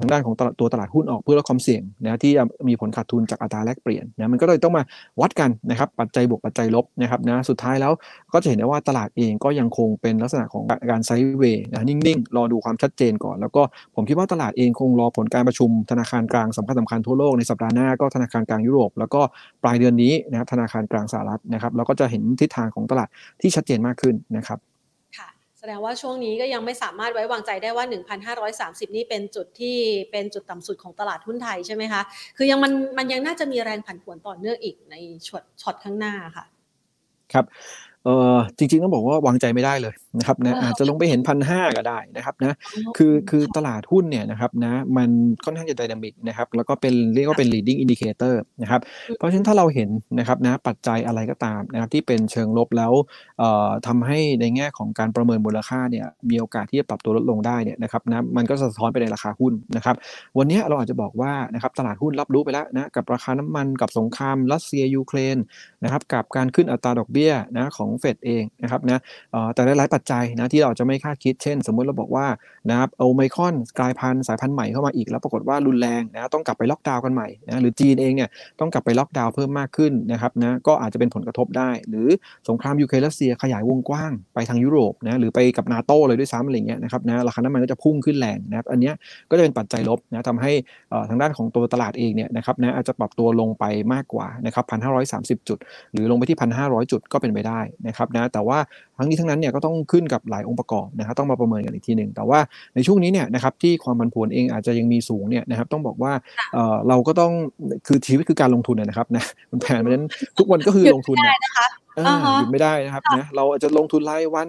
ทางด้านของตัวตลาดหุ้นออกเพื่อลดความเสี่ยงนะที่มีผลขาดทุนจากอัตราแลกเปลี่ยนนะมันก็เลยต้องมาวัดกันนะครับปัจจัยบวกปัจจัยลบนะครับนะสุดท้ายแล้วก็จะเห็นได้ว่าตลาดเองก็ยังคงเป็นลักษณะของการไซด์เวย์นะนิ่งๆ รอดูความชัดเจนก่อน แล้วก็ผมคิดว่าตลาดเองคงรอผลการประชุมธนาคารกลางสำคัญสำคัญทั่วโลกในสัปดาห์หน้าก็ธนาคารกลางยุโรป แล้วก็ปลายเดือนนี้นะครับธนาคารกลางสหรัฐนะครับเราก็จะเห็นทิศทางของตลาดที่ชัดเจนมากขึ้นนะครับค่ะแสดงว่าช่วงนี้ก็ยังไม่สามารถไว้วางใจได้ว่า 1,530 นี่เป็นจุดที่เป็นจุดต่ำสุดของตลาดหุ้นไทยใช่ไหมคะ คือยังมันมันยังน่าจะมีแรงผันผวนต่อเนื่องอีกใน shot shot ข้างหน้าค่ะ ครับ เออจริงๆต้องบอกว่าวางใจไม่ได้เลยนะครับนะอาจจะลงไปเห็นพันห้าก็ได้นะครับนะคือคือตลาดหุ้นเนี่ยนะครับนะมันค่อนข้างจะ dynamic นะครับแล้วก็เป็นเรียกว่าเป็น leading indicator นะครับเพราะฉะนั้นถ้าเราเห็นนะครับนะปัจจัยอะไรก็ตามนะครับที่เป็นเชิงลบแล้วเอ่อทำให้ในแง่ของการประเมินมูลค่าเนี่ยมีโอกาสที่จะปรับตัวลดลงได้เนี่ยนะครับนะมันก็สะท้อนไปในราคาหุ้นนะครับวันนี้เราอาจจะบอกว่านะครับตลาดหุ้นรับรู้ไปแล้วนะกับราคาน้ำมันกับสงครามรัสเซียยูเครนนะครับกับการขึ้นอัตราดอกเบี้ยนะของเฟดเองนะครับนะแต่หลายๆปัจจัยนะที่เราจะไม่คาดคิดเช่น สมมุติเราบอกว่านะครับโอไมครอนกลายพันธุ์สายพันธุ์ใหม่เข้ามาอีกแล้วปรากฏว่ารุนแรงนะต้องกลับไปล็อกดาวน์กันใหม่นะหรือจีนเองเนี่ยต้องกลับไปล็อกดาวน์เพิ่มมากขึ้นนะครับนะก็อาจจะเป็นผลกระทบได้ หรือสงครามยูเครนรัสเซียขยายวงกว้างไปทางยุโรปนะหรือไปกับนาโตเลยด้วยซ้ำอะไรเงี้ยนะครับนะราคาน้ำมันก็จะพุ่งขึ้นแรงนะครับอันนี้ก็จะเป็นปัจจัยลบนะทำให้ทางด้านของตัวตลาดเองเนี่ยนะครับนะอาจจะปรับตัวลงไปมากกว่านะครับพันห้าร้อยสามสิบจุด หรือลงไปที่พันห้าร้อยจุดก็เป็นไปได้นะครับนะแต่ว่าทั้งนี้ทั้งนั้นเนี่ยก็ต้องขึ้นกับหลายองค์ประกอบนะครับต้องมาประเมินกันอีกทีหนึ่งแต่ว่าในช่วงนี้เนี่ยนะครับที่ความผันผวนเองอาจจะยังมีสูงเนี่ยนะครับต้องบอกว่าเราก็ต้องคือชีวิตคือการลงทุนนะครับนะมันแผนเพราะฉะนั้นทุกวันก็คือลงทุนนะคะ หยุดไม่ได้นะครับนะเราอาจจะลงทุนรายวัน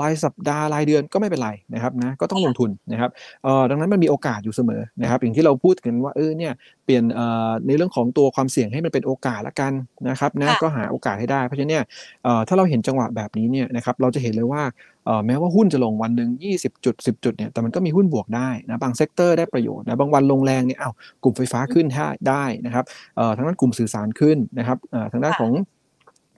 รายสัปดาห์รายเดือนก็ไม่เป็นไรนะครับนะก็ต้องลงทุนนะครับเอ่อดังนั้นมันมีโอกาสอยู่เสมอนะครับอย่างที่เราพูดกันว่าเออเนี่ยเปลี่ยนเอ่อในเรื่องของตัวความเสี่ยงให้มันเป็นโอกาสละกันนะครับนะก็หาโอกาสให้ได้เพราะฉะนั้นเนี่ยเอ่อถ้าเราเห็นจังหวะแบบนี้เนี่ยนะครับเราจะเห็นเลยว่าแม้ว่าหุ้นจะลงวันหนึ่ง20 จุด 10 จุดเนี่ยแต่มันก็มีหุ้นบวกได้นะบาง sector ได้ประโยชน์นะบางวันลงแรงเนี่ยอ้าวกลุ่มไฟฟ้าขึ้นได้นะครับทั้งนั้นกลุ่มสื่อสารขึ้นนะครับทางด้านของ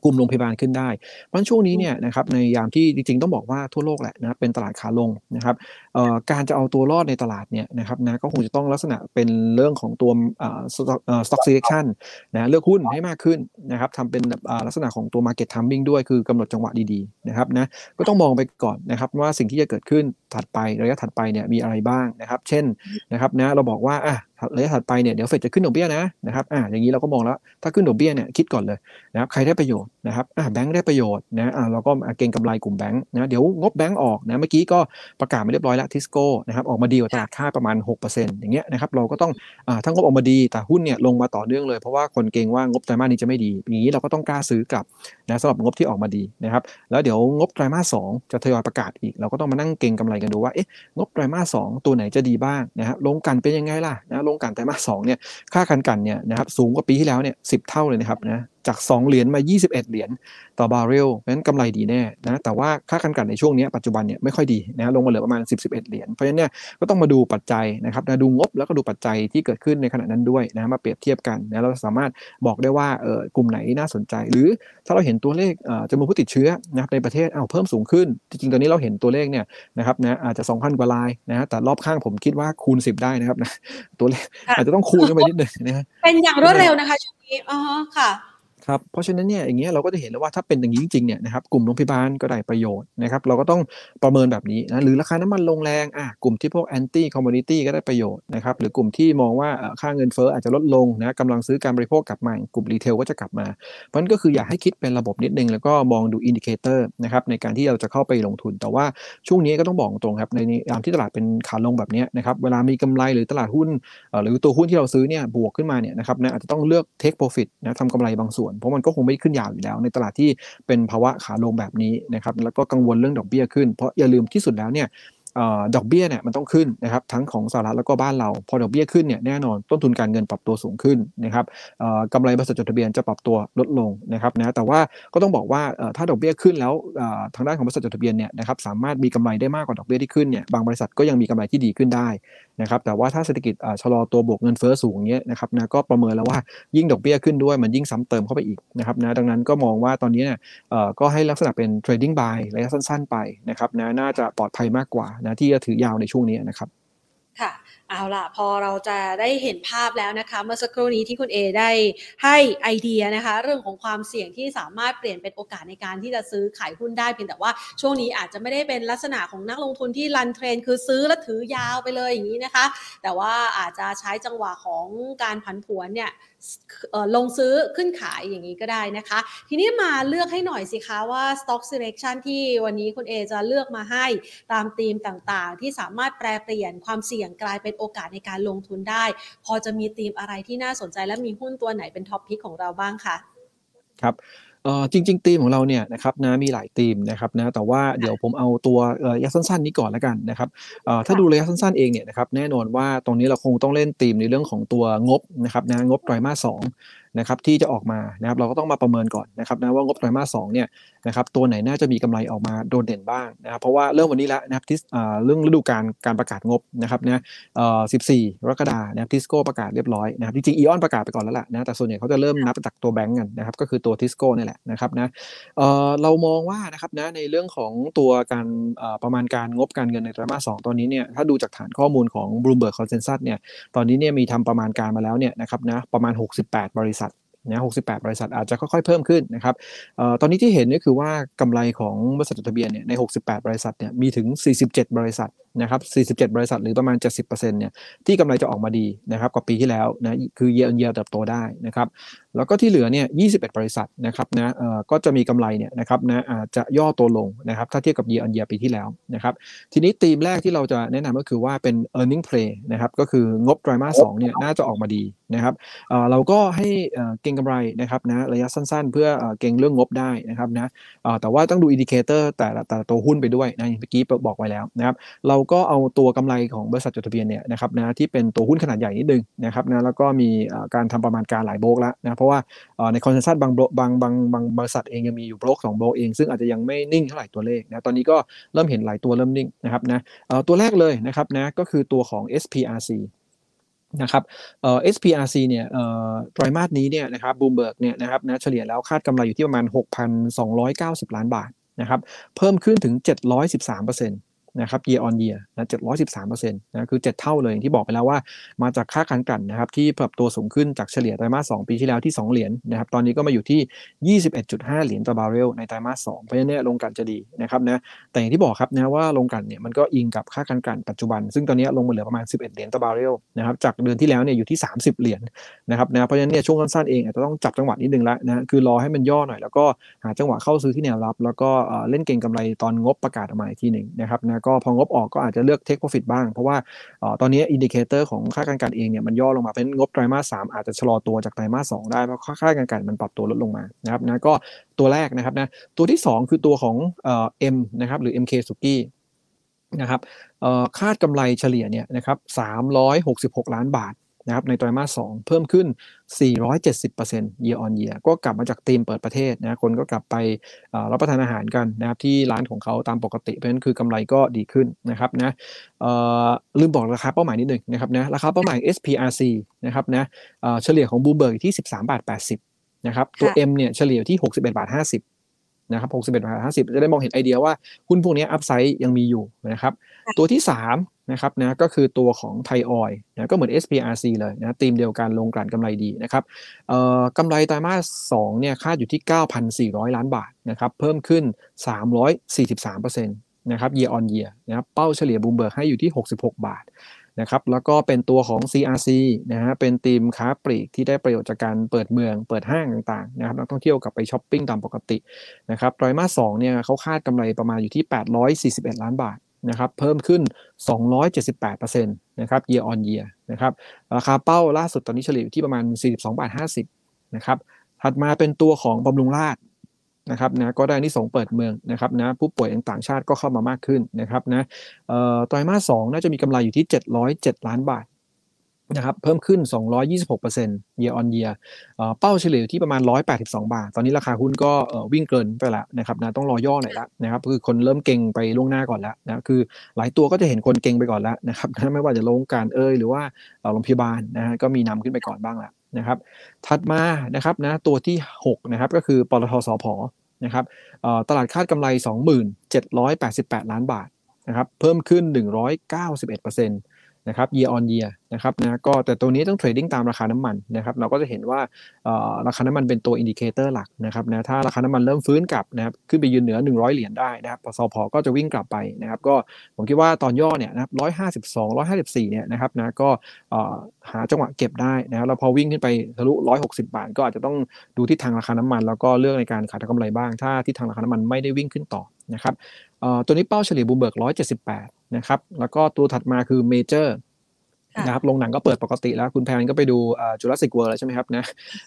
กลุ่มโรงพยาบาลขึ้นได้ เพราะช่วงนี้เนี่ยนะครับในยามที่จริงๆต้องบอกว่าทั่วโลกแหละนะเป็นตลาดขาลงนะครับการจะเอาตัวรอดในตลาดเนี่ยนะครับนะก็คงจะต้องลักษณะเป็นเรื่องของตัว stock selection นะเลือกหุ้นให้มากขึ้นนะครับทำเป็นลักษณะของตัว market timing ด้วยคือกำหนดจังหวะดีๆนะครับนะก็ต้องมองไปก่อนนะครับว่าสิ่งที่จะเกิดขึ้นถัดไประยะถัดไปเนี่ยมีอะไรบ้างนะครับ เช่นนะครับนะเราบอกว่าอะ ระยะถัดไปเนี่ยเดี๋ยวเฟดจะขึ้นดอกเบี้ยนะนะครับอ่าอย่างนี้เราก็มองแล้วถ้าขึ้นดอกเบี้ยเนี่ยคิดก่อนเลยนะครับใครได้ประโยชน์นะครับอ่าแบงค์ได้ประโยชน์นะอ่าเราก็เก็งกำไรกลุ่มแบงค์นะเดี๋ยวงบแบงค์ออกนะเมื่อกี้ก็ประกาศมาเรียบร้อยแล้วทิสโก้นะครับออกมาดีกว่าตลาดคาดประมาณ 6%อย่างเงี้ยนะครับเราก็ต้องอ่าทั้งงบออกมาดีแต่หุ้นเนี่ยลงมาต่อเนื่องเลยเพราะว่าคนเกรงว่างบไตรมาสนี้จะไม่ดีอย่างนี้เราก็ต้องกล้าซื้อกลับนะสำหรับงบที่ออกมาดีนะครับแล้วเดี๋ยวงบไตรมาสสจะทยอยประกาศอีก เราก็ต้องมานั่งเก็งกำไรกันดูว่าเอ๊ะงบไตรมาสสตัวไหนจะดีบ้างนะฮะลงกันเป็นยังไงล่ะนะลงกันไตรมาสสเนี่ยค่ากันกันเนี่ยนะครับสูงกว่าปีที่แล้วเนี่ยสิเท่าเลยนะครับนะจาก 2 เหรียญมา 21 เหรียญต่อบาร์เรลเพราะฉะนั้นกำไรดีแน่นะแต่ว่าค่ากันกันในช่วงนี้ปัจจุบันเนี่ยไม่ค่อยดีนะลงมาเหลือประมาณ 10 11 เหรียญเพราะฉะนั้นเนี่ยก็ต้องมาดูปัจจัยนะครับนะดูงบแล้วก็ดูปัจจัยที่เกิดขึ้นในขณะนั้นด้วยนะมาเปรียบเทียบกันนะเราสามารถบอกได้ว่าเออกลุ่มไหนน่าสนใจ หรือถ้าเราเห็นตัวเลขจำนวนผู้ติดเชื้อนะครับในประเทศเอาเพิ่มสูงขึ้น จริงๆตอนนี้เราเห็นตัวเลขเนี่ยนะครับนะอาจจะ 2,000 กว่ารายนะแต่รอบข้างผมคิดว่าคูณ 10 ได้นะครับนะตัวเลขอาจจะต้องคูณขึ้นไปนิดนึงนะเป็นอย่างรวดเร็วนะคะช่วงนี้อ๋อค่ะ ครับเพราะฉะนั้นเนี่ยอย่างเงี้ยเราก็จะเห็นแล้วว่าถ้าเป็นอย่างนี้จริงๆเนี่ยนะครับกลุ่มโรงพยาบาลก็ได้ประโยชน์นะครับเราก็ต้องประเมินแบบนี้นะหรือราคาน้ำมันลงแรงอะกลุ่มที่พวก anti-commodity ก็ได้ประโยชน์นะครับหรือกลุ่มที่มองว่าค่าเงินเฟ้ออาจจะลดลงนะกำลังซื้อการบริโภคกลับมากลุ่ม retail ก็จะกลับมา เพราะฉะนั้นก็คืออยากให้คิดเป็นระบบนิดนึง แล้วก็มองดู indicator นะครับในการที่เราจะเข้าไปลงทุน แต่ว่าช่วงนี้ก็ต้องบอกตรงครับในยามที่ตลาดเป็นขาลงแบบนี้นะครับเวลามีกำไรหรือตลาดหุ้นหรือตัวหุ้นที่เราซื้อเนี่ยบวกขึ้นมาเนี่ยนะครับนะอาจจะต้องเลือก take profit นะทำกำไรบางส่วนเพราะมันก็คงไม่ขึ้นยาวอยู่แล้ว ในตลาดที่เป็นภาวะขาลงแบบนี้นะครับแล้วก็กังวลเรื่องดอกเบี้ยขึ้น เพราะอย่าลืมที่สุดแล้วเนี่ยดอกเบี้ยเนี่ยมันต้องขึ้นนะครับทั้งของสหรัฐแล้วก็บ้านเรา พอดอกเบี้ยขึ้นเนี่ยแน่นอนต้นทุนการเงินปรับตัวสูงขึ้นนะครับกำไรบริษัทจดทะเบียนจะปรับตัวลดลงนะครับนะแต่ว่าก็ต้องบอกว่าถ้าดอกเบี้ยขึ้นแล้วทางด้านของบริษัทจดทะเบียนเนี่ยนะครับสามารถมีกำไรได้มากกว่าดอกเบี้ยที่ขึ้นเนี่ยบางบริษัทก็ยังมีกำไรที่ดีขึ้นได้ นะครับแต่ว่าถ้าเศรษฐกิจชะลอตัวบวกเงินเฟ้อสูงเงี้ยนะครับนะก็ประเมินแล้วว่ายิ่งดอกเบี้ยขึ้นด้วยมันยิ่งซ้ำเติมเข้าไปอีกนะครับนะดังนั้นก็มองว่าตอนนี้เนี่ยก็ให้ลักษณะเป็น trading buy ระยะสั้น ๆ ไปนะครับนะน่าจะปลอดภัยมากกว่านะที่จะถือยาวในช่วงนี้นะครับค่ะ เอาล่ะ พอเราจะได้เห็นภาพแล้วนะคะ เมื่อสักครู่นี้ที่คุณเอได้ให้ไอเดียนะคะ เรื่องของความเสี่ยงที่สามารถเปลี่ยนเป็นโอกาสในการที่จะซื้อขายหุ้นได้เพียงแต่ว่าช่วงนี้อาจจะไม่ได้เป็นลักษณะของนักลงทุนที่รันเทรนคือซื้อแล้วถือยาวไปเลยอย่างนี้นะคะ แต่ว่าอาจจะใช้จังหวะของการผันผวนเนี่ย ลงซื้อขึ้นขายอย่างนี้ก็ได้นะคะ ทีนี้มาเลือกให้หน่อยสิคะว่า stock selection ที่วันนี้คุณเอจะเลือกมาให้ตามธีมต่างๆ ที่สามารถแปรเปลี่ยนความเสี่ยงกลายเป็นโอกาสในการลงทุนได้ พอจะมีธีมอะไรที่น่าสนใจและมีหุ้นตัวไหนเป็น top pick ของเราบ้างคะครับ เออจริงๆธีมของเราเนี่ยนะครับนะมีหลายธีมนะครับนะแต่ว่าเดี๋ยวผมเอาตัวระยะสั้นๆ นี้ก่อนแล้วกันนะครับเอ่อถ้าดูระยะสั้นๆเองเนี่ยนะครับแน่นอนว่าตรงนี้เราคงต้องเล่นธีมในเรื่องของตัวงบนะครับนะงบไตรมาสสองนะครับที่จะออกมานะครับเราก็ต้องมาประเมินก่อนนะครับนะว่างบไตรมาสสองเนี่ย นะครับตัวไหนน่าจะมีกำไรออกมาโดดเด่นบ้างนะครับเพราะว่าเริ่มวันนี้แล้วนะครับที่เรื่องฤดูการการประกาศงบนะครับนะเอ่อ14กรกฎานะครับทิสโก้ประกาศเรียบร้อยนะครับจริงๆอีออนประกาศไปก่อนแล้วแหละนะแต่ส่วนใหญ่เขาจะเริ่มนับจากตัวแบงก์กันนะครับก็คือตัวทิสโก้นี่แหละนะครับนะเอ่อเรามองว่านะครับนะในเรื่องของตัวการประมาณการงบการเงินในไตรมาสสตอนนี้เนี่ยถ้าดูจากฐานข้อมูลของ Bloomberg Consensus เนี่ยตอนนี้เนี่ยมีทำประมาณการมาแล้วเนี่ยนะครับนะประมาณ 68 บริษัท นะ68 บริษัทอาจจะค่อยๆเพิ่มขึ้นนะครับออตอนนี้ที่เห็นก็คือว่ากำไรของบริษัทจดทะเบียนเนี่ยใน 68 บริษัทเนี่ยมีถึง 47 บริษัทนะครับ47 บริษัทหรือประมาณ 70%เนี่ยที่กำไรจะออกมาดีนะครับกว่าปีที่แล้วนะคือเยียร์เยียเติบโตได้นะครับแล้วก็ที่เหลือเนี่ย21 บริษัทนะครับนะเอ่อก็จะมีกำไรเนี่ยนะครับนะอาจจะย่อตัวลงนะครับถ้าเทียบกับเยียร์เยียปีที่แล้วนะครับทีนี้ธีมแรกที่เราจะแนะนำก็คือว่าเป็น e a r n i n g play นะครับก็คืองบไตรมาส2เนี่ยน่าจะออกมาดีนะครับเอ่อเราก็ให้เก็งกำไรนะครับนะระยะสั้นๆ เพื่อเก็งเรื่องงบได้นะครับนะเออแต่ว่าต้องดู indicator แต่ละแต่ตัวหุ้นไปด้วยนะเมื่อกี้บอกไว้แล้วนะครับเราก็เอาตัวกำไรของบริษัทจดทะเบียนเนี่ยนะครับนะที่เป็นตัวหุ้นขนาดใหญ่นิดนึงนะครับนะแล้วก็มีการทำประมาณการหลายโบรกแล้วนะเพราะว่าใน consensus บางบางบางบางบริษัทเองยังมีอยู่โบรกสองโบรกเอง ซึ่งอาจจะยังไม่นิ่งเท่าไหร่ตัวเลขนะตอนนี้ก็เริ่มเห็นหลายตัวเริ่มนิ่งนะครับนะตัวแรกเลยนะครับนะก็คือตัวของ SPRC นะครับเอ่อ SPRC เนี่ยเอ่อไตรมาสนี้เนี่ยนะครับบูมเบิร์กเนี่ยนะครับนะเฉลี่ยแล้วคาดกำไรอยู่ที่ประมาณ 6,290 ล้านบาทนะครับเพิ่มขึ้นถึง 713% นะครับ year on year นะ713%นะคือ 7 เท่าเลยที่บอกไปแล้วว่า มาจากค่าการกลั่นนะครับที่ปรับตัวสูงขึ้นจากเฉลี่ยไตรมาส2ปีที่แล้วที่ 2 เหรียญนนะครับตอนนี้ก็มาอยู่ที่ 21.5 เหรียญต่อบาร์เรลในไตรมาส2เพราะฉะนั้นโรงกลั่นจะดีนะครับนะแต่อย่างที่บอกครับนะว่าโรงกลั่นเนี่ยมันก็อิงกับค่าการกลั่นปัจจุบัน ซึ่งตอนนี้ลงมาเหลือประมาณ 11 เหรียญต่อบาร์เรลนะครับจากเดือนที่แล้วเนี่ยอยู่ที่ 30 เหรียญนะครับนะเพราะฉะนั้นเนี่ยช่วงสั้นๆเองอาจจะต้องจับจังหวะนิดนึงแล้วนะคือรอให้มันย่อหน่อยแล้วก็หาจังหวะเข้าซื้อที่แนวรับ แล้วก็เล่นเก็งกำไรตอนงบประกาศออกมาอีกทีหนึ่งนะครับนะก็พองบออกก็อาจจะเลือก take profit บ้าง เพราะว่าตอนนี้ indicator ของค่าการกลั่นเองเนี่ยมันย่อลงมาเป็นงบไตรมาสสามอาจจะชะลอตัวจากไตรมาสสองได้เพราะค่าการกลั่นมันปรับตัวลดลงมานะครับนะก็ตัวแรกนะครับนะตัวที่ 2 คือตัวของเอ็มนะครับหรือ MK สุกี้นะครับคาดกำไรเฉลี่ยเนี่ยนะครับ366 ล้านบาท นะครับในไตรมาส2เพิ่มขึ้น 470% year on year ก็กลับมาจากธีมเปิดประเทศนะคนก็กลับไปรับประทานอาหารกันนะครับที่ร้านของเขาตามปกติ เพราะฉะนั้นคือกำไรก็ดีขึ้นนะครับนะลืมบอกราคาเป้าหมายนิดหนึ่งนะครับนะราคาเป้าหมาย SPRC นะครับนะเฉลี่ยของบูเบิร์กที่ 13บาท80นะครับตัว M เนี่ยเฉลี่ยที่ 61บาท50 นะครับ61บาท50 จะได้มองเห็นไอเดียว่าหุ้นพวกนี้ upside ยังมีอยู่นะครับ ตัวที่ 3 นะครับนะก็คือตัวของไทยออยล์นะก็เหมือน SPRC เลยนะธีมเดียวกันโรงกลั่นกำไรดีนะครับเอ่อกำไรไตรมาส2เนี่ยคาดอยู่ที่ 9,400 ล้านบาทนะครับเพิ่มขึ้น 343%นะครับ year on year นะครับเป้าเฉลี่ยบูมเบิร์กให้อยู่ที่ 66 บาท นะครับแล้วก็เป็นตัวของ CRC นะฮะเป็นทีมค้าปลีกที่ได้ประโยชน์จากการเปิดเมือง เปิดห้างต่างๆนะครับนักท่องเที่ยวกลับไปช้อปปิ้งตามปกตินะครับไตรมาส2เนี่ยเขาคาดกำไรประมาณอยู่ที่ 841 ล้านบาทนะครับเพิ่มขึ้น 278%นะครับ year on year นะครับราคาเป้าล่าสุดตอนนี้เฉลี่ยอยู่ที่ประมาณ 42 บาท 50นะครับถัดมาเป็นตัวของบำรุงราช นะครับนะก็ได้นิสงเปิดเมืองนะครับนะผู้ป่วยต่างชาติก็เข้ามามากขึ้นนะครับนะเอ่อไตรมาสสองน่าจะมีกำไรอยู่ที่ 707 ล้านบาทนะครับเพิ่มขึ้น 226% year on year เอ่อเป้าเฉลี่ยอยู่ที่ประมาณ 182 บาท ตอนนี้ราคาหุ้นก็วิ่งเกินไปแล้วนะครับนะต้องรอย่อหน่อยละนะครับคือคนเริ่มเก่งไปล่วงหน้าก่อนแล้วนะคือหลายตัวก็จะเห็นคนเก่งไปก่อนแล้วนะครับนะไม่ว่าจะโรงการเอยหรือว่าเอ่อโรงพยาบาลนะฮะก็มีนำขึ้นไปก่อนบ้างแล้ว นะครับ ถัดมานะครับนะตัวที่6นะครับก็คือปตทสพนะครับตลาดคาดกำไร 2788 ล้านบาทนะครับเพิ่มขึ้น 191% นะครับ year on year นะครับนะก็แต่ตัวนี้ต้อง trading ตามราคาน้ำมันนะครับเราก็จะเห็นว่าราคาน้ำมันเป็นตัว indicator หลักนะครับนะถ้าราคาน้ำมันเริ่มฟื้นกลับนะครับขึ้นไปยืนเหนือ 100 เหรียญได้นะครับปตท.สผ.ก็จะวิ่งกลับไปนะครับก็ผมคิดว่าตอนย่อเนี่ยนะครับ152 154เนี่ยนะครับนะก็หาจังหวะเก็บได้นะครับแล้วพอวิ่งขึ้นไปทะลุ160บาท ก็อาจจะต้องดูทิศทางราคาน้ำมัน แล้วก็เลือกในการขายทำกำไรบ้าง ถ้าทิศทางราคาน้ำมันไม่ได้วิ่งขึ้นต่อนะครับ ตัวนี้เป้าเฉลี่ยบูมเบิร์ก178นะครับ แล้วก็ตัวถัดมาคือเมเจอร์ค่ะนะครับโรงหนังก็เปิดปกติแล้ว คุณแพนก็ไปดู Jurassic World แล้วใช่ไหมครับนะ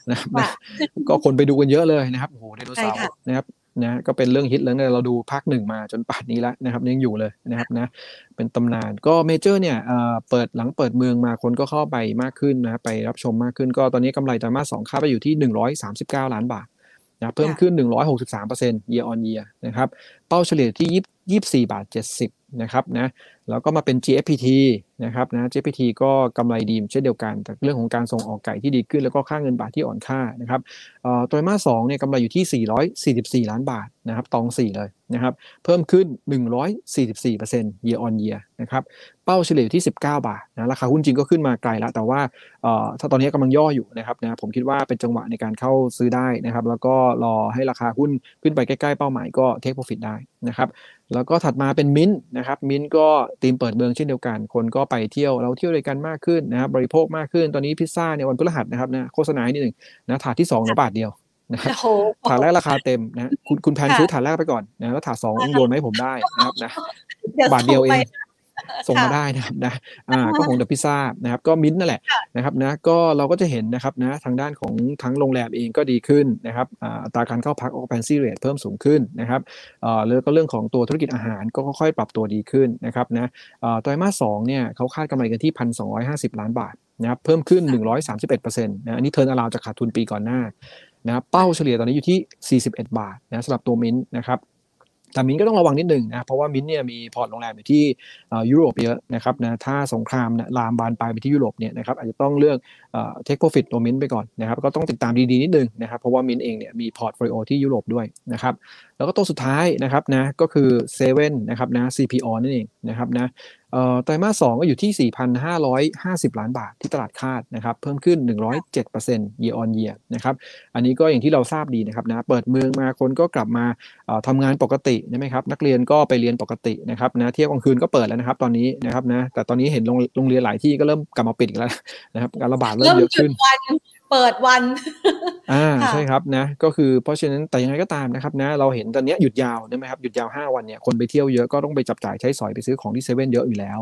นะครับค่ะก็คนไปดูกันเยอะเลยนะครับโอ้โหไดโนใช่เสาร์ค่ะนะครับนะก็เป็นเรื่องฮิตเลยนะเราดูภาคหนึ่งมาจนป่านนี้แล้วนะครับยังอยู่เลยนะครับนะเป็นตำนานก็เมเจอร์เนี่ยเอ่อเปิดหลังเปิดเมืองมาคนก็เข้าไปมากขึ้นนะครับไปรับชมมากขึ้นก็ตอนนี้กำไรไตรมาสสองคาดไปอยู่ที่ 139 ล้านบาท นะเพิ่มขึ้น 163% year on year นะครับ เป้าเฉลี่ยที่ 24 บาท 70 นะครับนะแล้วก็มาเป็น GFPT นะครับนะ GFPT ก็กำไรดีเช่นเดียวกันแต่เรื่องของการส่งออกไก่ที่ดีขึ้น แล้วก็ค่าเงินบาทที่อ่อนค่านะครับเอ่อไตรมาสสองเนี่ยกำไรอยู่ที่ 444 ล้านบาทนะครับตอง 4 เลยนะครับเพิ่มขึ้น 144% year on year นะครับเป้าเฉลี่ยที่ 19 บาทนะราคาหุ้นจริงก็ขึ้นมาไกลแล้ว แต่ว่าถ้าตอนนี้กำลังย่ออยู่นะครับนะผมคิดว่าเป็นจังหวะในการเข้าซื้อได้นะครับแล้วก็รอให้ราคาหุ้นขึ้นไปใกล้ๆเป้าหมายก็ take profit ได้นะครับ แล้วก็ถัดมาเป็นมิ้นท์นะครับมิ้นท์ก็ตีมเปิดเมืองเช่นเดียวกัน คนก็ไปเที่ยวเราเที่ยวด้วยกันมากขึ้นนะครับบริโภคมากขึ้นตอนนี้พิซซ่าเนี่ยวันพฤหัสนะครับนะโฆษณาให้นิดหนึ่งนะถาดที่2เหลือบาทเดียวนะครับโอ้โหถาดแรกราคาเต็มนะคุณคุณแพนค่ะซื้อถาดแรกไปก่อนนะแล้วถาดสองโยนมาให้ผมได้นะครับนะเดี๋ยวบาทเดียวเอส่งไป ส่งมาค่ะได้นะครับนะอ่าก็คงเดอะพิซซ่านะครับก็มิ้นท์นั่นแหละนะครับนะก็เราก็จะเห็นนะครับนะทางด้านของทั้งโรงแรมเองก็ดีขึ้นนะครับอ่าอัตราการเข้าพัก occupancy rate เพิ่มสูงขึ้นนะครับเอ่อแล้วก็เรื่องของตัวธุรกิจอาหารก็ค่อยๆปรับตัวดีขึ้นนะครับนะเอ่อไตรมาสสองเนี่ยเขาคาดกำไรกันที่ 1,250 ล้านบาทนะครับเพิ่มขึ้น 131%นะอันนี้เทิร์นอราวจากขาดทุนปีก่อนหน้านะครับเป้าเฉลี่ยตอนนี้อยู่ที่ 41 บาทนะสำหรับตัวมิ้นท์นะครับ แต่มินก็ต้องระวังนิดหนึ่งนะเพราะว่ามินเนี่ยมีพอร์ตโรงแรมอยู่ที่ยุโรปเยอะนะครับนะถ้าสงครามเนี่ยลามบานปลายไปที่ยุโรปเนี่ยนะครับอาจจะต้องเลือก take profit ตัวมินไปก่อนนะครับก็ต้องติดตามดีๆนิดนึงนะครับเพราะว่ามินเองเนี่ยมี portfolio ที่ยุโรปด้วยนะครับแล้วก็ตัวสุดท้ายนะครับนะก็คือเซเว่นนะครับนะ CPALL นั่นเองนะครับนะ ไตรมาสสองก็อยู่ที่ 4,550 ล้านบาทที่ตลาดคาดนะครับเพิ่มขึ้น 107% year on year นะครับอันนี้ก็อย่างที่เราทราบดีนะครับนะเปิดเมืองมาคนก็กลับมาทำงานปกติใช่ไหมครับนักเรียนก็ไปเรียนปกตินะครับนะเที่ยวกลางคืนก็เปิดแล้วนะครับตอนนี้นะครับนะแต่ตอนนี้เห็นโรงโรงเรียนหลายที่ก็เริ่มกลับมาปิดอีกแล้วนะครับการระบาดเริ่มเยอะขึ้น เปิดวันอ่าค่ะใช่ครับนะก็คือเพราะฉะนั้นแต่ยังไงก็ตามนะครับนะเราเห็นตอนเนี้ยหยุดยาวใช่ไหมครับหยุดยาว 5 วันเนี่ยคนไปเที่ยวเยอะก็ต้องไปจับจ่ายใช้สอยไปซื้อของที่เซเว่นเยอะอยู่แล้ว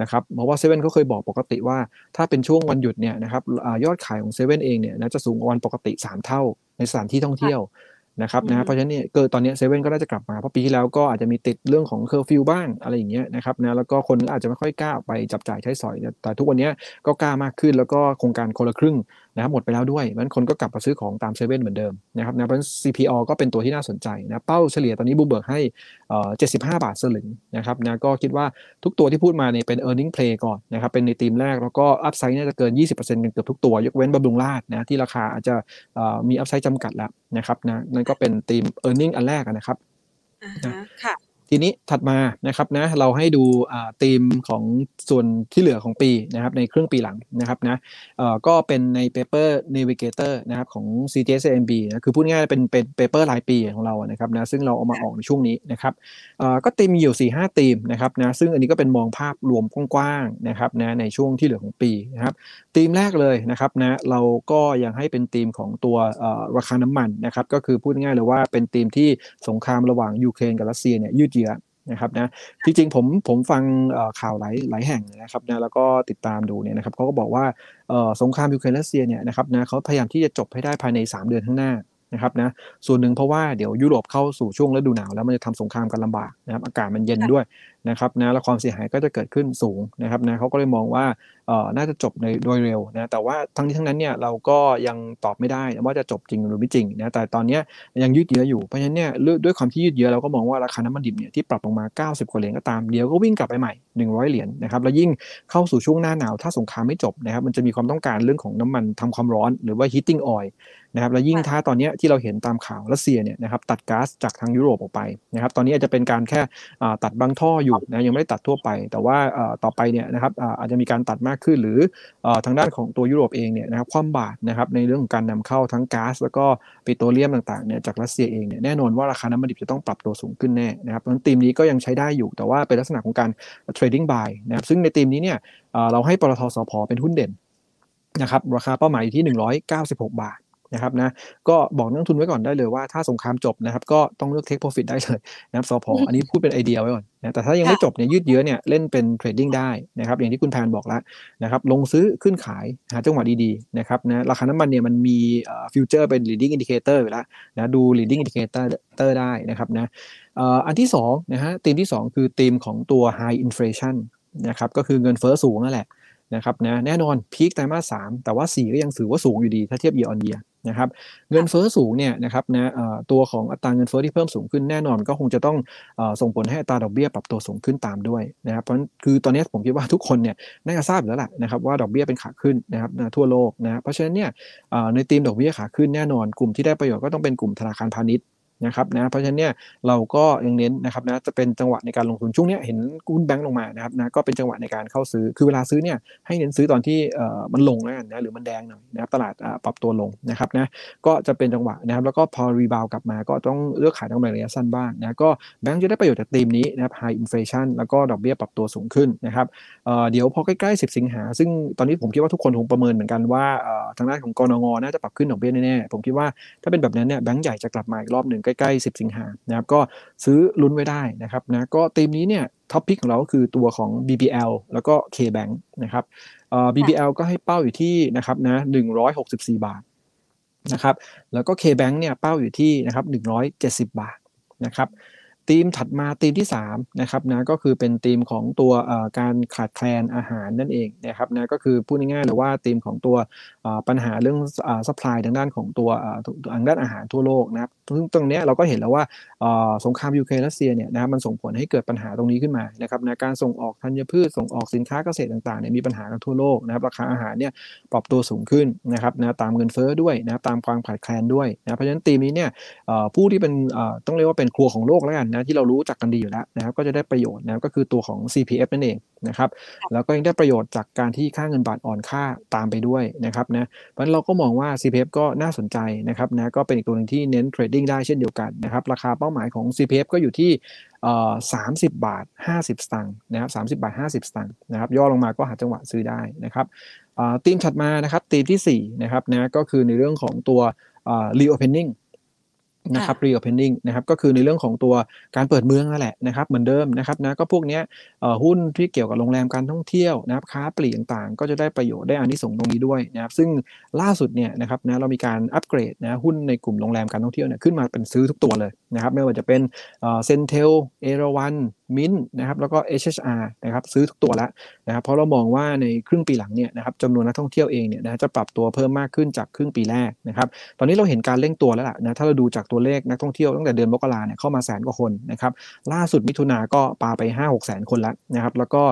นะครับเพราะว่าเซเว่นเขาเคยบอกปกติว่า ถ้าเป็นช่วงวันหยุดเนี่ยนะครับอายอดขายของเซเว่นเองเนี่ยนะจะสูงกว่าวันปกติ 3 เท่าในสถานที่ท่องเที่ยวนะครับอืมนะเพราะฉะนั้นเนี่ยเกิดตอนเนี้ยเซเว่นก็น่าจะกลับมาเพราะปีที่แล้วก็อาจจะมีติดเรื่องของเคอร์ฟิวบ้างอะไรอย่างเงี้ยนะครับนะแล้วก็คนก็อาจจะไม่ค่อยกล้าออกไปจับจ่ายใช้สอยเนี่ยแต่ทุกวันเนี้ยก็กล้ามากขึ้นแล้วก็โครงการคนละครึ่งนะครับหมดไปแล้วด้วยเพราะฉะนั้นคนก็กลับมาซื้อของตามเซเว่นเหมือนเดิมนะครับนะเพราะฉะนั้น CPALL ก็เป็นตัวที่น่าสนใจนะเป้าเฉลี่ยตอนนี้บูมเบิร์กให้เอ่อ75 บาทสลึงนะครับนะก็คิดว่าทุกตัวที่พูดมาเนี่ยเป็น e a r n i n g play ก่อนนะครับเป็นในทีมแรกแล้วก็อัพไซด์น่าจะเกิน 20%กันเกือบทุกตัวยกเว้นบำรุงราชนะที่ราคาอาจจะเอ่อมีอัพไซด์จำกัดแล้วนะครับนะนั่นก็เป็นทีม e a r n i n g อันแรกอะนะครับอ่าฮะค่ะ ทีนี้ถัดมานะครับนะเราให้ดูอ่าธีมของส่วนที่เหลือของปีนะครับในครึ่งปีหลังนะครับนะเออก็เป็นใน paper navigator นะครับของ CGSMB นะคือพูดง่ายเป็นเป็น paper รายปีของเรานะครับนะซึ่งเราเอามาออกในช่วงนี้นะครับเออก็ธีมมีอยู่4ี่ห้าธีมนะครับนะซึ่งอันนี้ก็เป็นมองภาพรวมกว้างๆนะครับนะในช่วงที่เหลือของปีนะครับธีมแรกเลยนะครับนะเราก็ยังให้เป็นธีมของตัวราคาน้ำมันนะครับก็คือพูดง่ายเลยว่าเป็นธีมที่สงครามระหว่างยูเครนกับรัสเซียเนี่ยยืดียนะครับนะจริงๆผมผมฟังข่าวหลายหลายแห่งนะครับนะแล้วก็ติดตามดูเนี่ยนะครับเขาก็บอกว่าสงครามยูเครนรัสเซียเนี่ยนะครับนะเขาพยายามที่จะจบให้ได้ภายใน 3 เดือนข้างหน้านะครับนะส่วนหนึ่งเพราะว่าเดี๋ยวยุโรปเข้าสู่ช่วงฤดูหนาวแล้วมันจะทำสงครามกันลำบากนะครับอากาศมันเย็นด้วย นะครับนะแล้วความเสียหายก็จะเกิดขึ้นสูงนะครับนะเขาก็เลยมองว่าเอ่อน่าจะจบในโดยเร็วนะแต่ว่าทั้งนี้ทั้งนั้นเนี่ยเราก็ยังตอบไม่ได้ว่าจะจบจริงหรือไม่จริงนะแต่ตอนนี้ยังยืดเยื้ออยู่เพราะฉะนั้นเนี่ยด้วยความที่ยืดเยื้อเราก็มองว่าราคาน้ำมันดิบเนี่ยที่ปรับลงมา 90 กว่าเหรียญก็ตามเดี๋ยวก็วิ่งกลับไปใหม่ 100 เหรียญนะครับแล้วยิ่งเข้าสู่ช่วงหน้าหนาวถ้าสงครามไม่จบนะครับมันจะมีความต้องการเรื่องของน้ำมันทำความร้อนหรือว่า heating oil นะครับแล้วยิ่งถ้าตอนนี้ที่เราเห็นตามข่าวรัสเซียเนี่ยนะครับตัดก๊าซจากทางยุโรปออกไปนะครับตอนนี้อาจจะเป็นการแค่ตัดบางท่ออยู่นะยังไม่ได้ตัดทั่วไป แต่ว่าต่อไปเนี่ยนะครับอาจจะมีการตัดมากขึ้น หรือทางด้านของตัวยุโรปเองเนี่ยนะครับความบาดนะครับในเรื่องของการนำเข้าทั้งก๊าซแล้วก็ปิโตรเลียมต่างๆเนี่ยจากรัสเซียเองเนี่ยแน่นอนว่าราคาน้ำมันดิบจะต้องปรับตัวสูงขึ้นแน่นะครับเพราะฉะนั้นธีมนี้ก็ยังใช้ได้อยู่ แต่ว่าเป็นลักษณะของการ trading buy นะครับซึ่งในธีมนี้เนี่ยเราให้ปตทสพเป็นหุ้นเด่นนะครับราคาเป้าหมายอยู่ที่ 196 บาท นะครับนะก็บอกนักทุนไว้ก่อนได้เลยว่าถ้าสงครามจบนะครับ ก็ต้องเลือก take profit ได้เลยนะครับสพออันนี้พูดเป็นไอเดียไว้ก่อนนะแต่ถ้ายังไม่จบเนี่ยยืดเยื้อเนี่ยเล่นเป็น trading ได้นะครับอย่างที่คุณแพนบอกแล้วนะครับลงซื้อขึ้นขายหาจังหวะดีๆนะครับนะราคาน้ำมันเนี่ยมันมี future เป็น leading indicator อยู่แล้วนะดู leading indicator ได้นะครับนะอันที่2นะฮะธีมที่ 2 คือธีมของตัว high inflation นะครับก็คือเงินเฟ้อสูงนั่นแหละนะครับนะแน่นอนพีคไตรมาสสามแต่ว่า 4 ก็ยังถือว่าสูงอยู่ดี ถ้าเทียบ year on year นะครับเงินเฟ้อสูงเนี่ยนะครับนะตัวของอัตราเงินเฟ้อที่เพิ่มสูงขึ้นแน่นอนก็คงจะต้องส่งผลให้อัตราดอกเบี้ยปรับตัวสูงขึ้นตามด้วยนะครับเพราะคือตอนนี้ผมคิดว่าทุกคนเนี่ยน่าจะทราบอยู่แล้วแหละนะครับว่าดอกเบี้ยเป็นขาขึ้นนะครับทั่วโลกนะเพราะฉะนั้นเนี่ยในธีมดอกเบี้ยขาขึ้นแน่นอนกลุ่มที่ได้ประโยชน์ก็ต้องเป็นกลุ่มธนาคารพาณิชย์ นะครับนะเพราะฉะนั้นเนี่ยเราก็ยังเน้นนะครับนะจะเป็นจังหวะในการลงทุนช่วงนี้เห็นหุ้นแบงก์ลงมานะครับนะก็เป็นจังหวะในการเข้าซื้อคือเวลาซื้อเนี่ยให้เน้นซื้อตอนที่เอ่อมันลงแล้วกันนะหรือมันแดงหน่อยนะครับตลาดปรับตัวลงนะครับนะก็จะเป็นจังหวะนะครับแล้วก็พอรีบาวกลับมาก็ต้องเลือกขายกำไรระยะสั้นบ้างนะก็แบงก์จะได้ประโยชน์จากธีมนี้นะครับ high inflation แล้วก็ดอกเบี้ยปรับตัวสูงขึ้นนะครับเอ่อเดี๋ยวพอใกล้ๆ 10 สิงหา ซึ่งตอนนี้ผมคิดว่าทุกคนคงประเมินเหมือนกันว่าเอ่อทางด้านของกรงน่าจะปรับขึ้นดอกเบี้ยแน่ๆผมคิดว่าถ้าเป็นแบบนั้นเนี่ยแบงก์ใหญ่จะกลับมาอีกรอบหนึ่งใกล้ๆ 10 สิงหานะครับก็ซื้อลุ้นไว้ได้นะครับนะก็ธีมนี้เนี่ยท็อปพิกของเราก็คือตัวของ BBL แล้วก็ KBank นะครับเอ่อ BBL ก็ให้เป้าอยู่ที่นะครับนะ164 บาทนะครับแล้วก็ KBank เนี่ยเป้าอยู่ที่นะครับ170 บาทนะครับธีมถัดมาธีมที่3นะครับนะก็คือเป็นธีมของตัวการขาดแคลนอาหารนั่นเองนะครับนะก็คือพูดง่ายๆหรือว่าธีมของตัวปัญหาเรื่อง supply ทางด้านของตัวทางด้านอาหารทั่วโลกนะครับ ซึ่งตรงนี้เราก็เห็นแล้วว่าสงครามยูเครนรัสเซียเนี่ยนะครับมันส่งผลให้เกิดปัญหาตรงนี้ขึ้นมานะครับในการส่งออกธัญพืชส่งออกสินค้าเกษตรต่างๆเนี่ยมีปัญหากันทั่วโลกนะครับราคาอาหารเนี่ยปรับตัวสูงขึ้นนะครับนะตามเงินเฟ้อด้วยนะครับตามความขาดแคลนด้วยนะเพราะฉะนั้นธีมนี้เนี่ยผู้ที่เป็นต้องเรียกว่าเป็นครัวของโลกแล้วกันนะที่เรารู้จักกันดีอยู่แล้วนะครับก็จะได้ประโยชน์นะก็คือตัวของ CPF นั่นเองนะครับแล้วก็ยังได้ประโยชน์จากการที่ค่าเงินบาทอ่อนค่าตามไปด้วยนะครับนะเพราะฉะนั้นเราก็มองว่า CPF ก็น่าสนใจนะครับนะก็เป็นอีกตัวหนึ่งที่เน้นเทรดดิ้งได้เช่นเดียวกันนะครับ ราคาเป้าหมายของ CPF ก็อยู่ที่สามสิบบาทห้าสิบสตางค์นะครับสามสิบาทห้าสิบสตางค์นะครับย่อลงมาก็หาจังหวะซื้อได้นะครับทีมถัดมานะครับทีมที่4นะครับนะก็คือในเรื่องของตัว reopening นะครับ reopening นะครับก็คือในเรื่องของตัวการเปิดเมืองนั่นแหละนะครับเหมือนเดิมนะครับนะก็พวกนี้หุ้นที่เกี่ยวกับโรงแรมการท่องเที่ยวนะครับค้าปลีกต่างๆ ก็จะได้ประโยชน์ได้อานิสงส์ตรงนี้ด้วยนะครับซึ่งล่าสุดเนี่ยนะครับนะเรามีการอัปเกรดนะหุ้นในกลุ่มโรงแรมการท่องเที่ยวเนี่ยขึ้นมาเป็นซื้อทุกตัวเลย นะครับไม่ว่าจะเป็นเซนเทลเอราวันมินนะครับแล้วก็ HHR นะครับซื้อทุกตัวแล้วนะครับเพราะเรามองว่าในครึ่งปีหลังเนี่ยนะครับจำนวนนักท่องเที่ยวเองเนี่ยนะจะปรับตัวเพิ่มมากขึ้นจากครึ่งปีแรกนะครับตอนนี้เราเห็นการเร่งตัวแล้วล่ะนะถ้าเราดูจากตัวเลขนักท่องเที่ยวตั้งแต่เดือนมกราเนี่ยเข้ามาแสนกว่าคนนะครับล่าสุดมิถุนาก็ปาไป 5 6แสนคนแล้วนะครับแล้วก็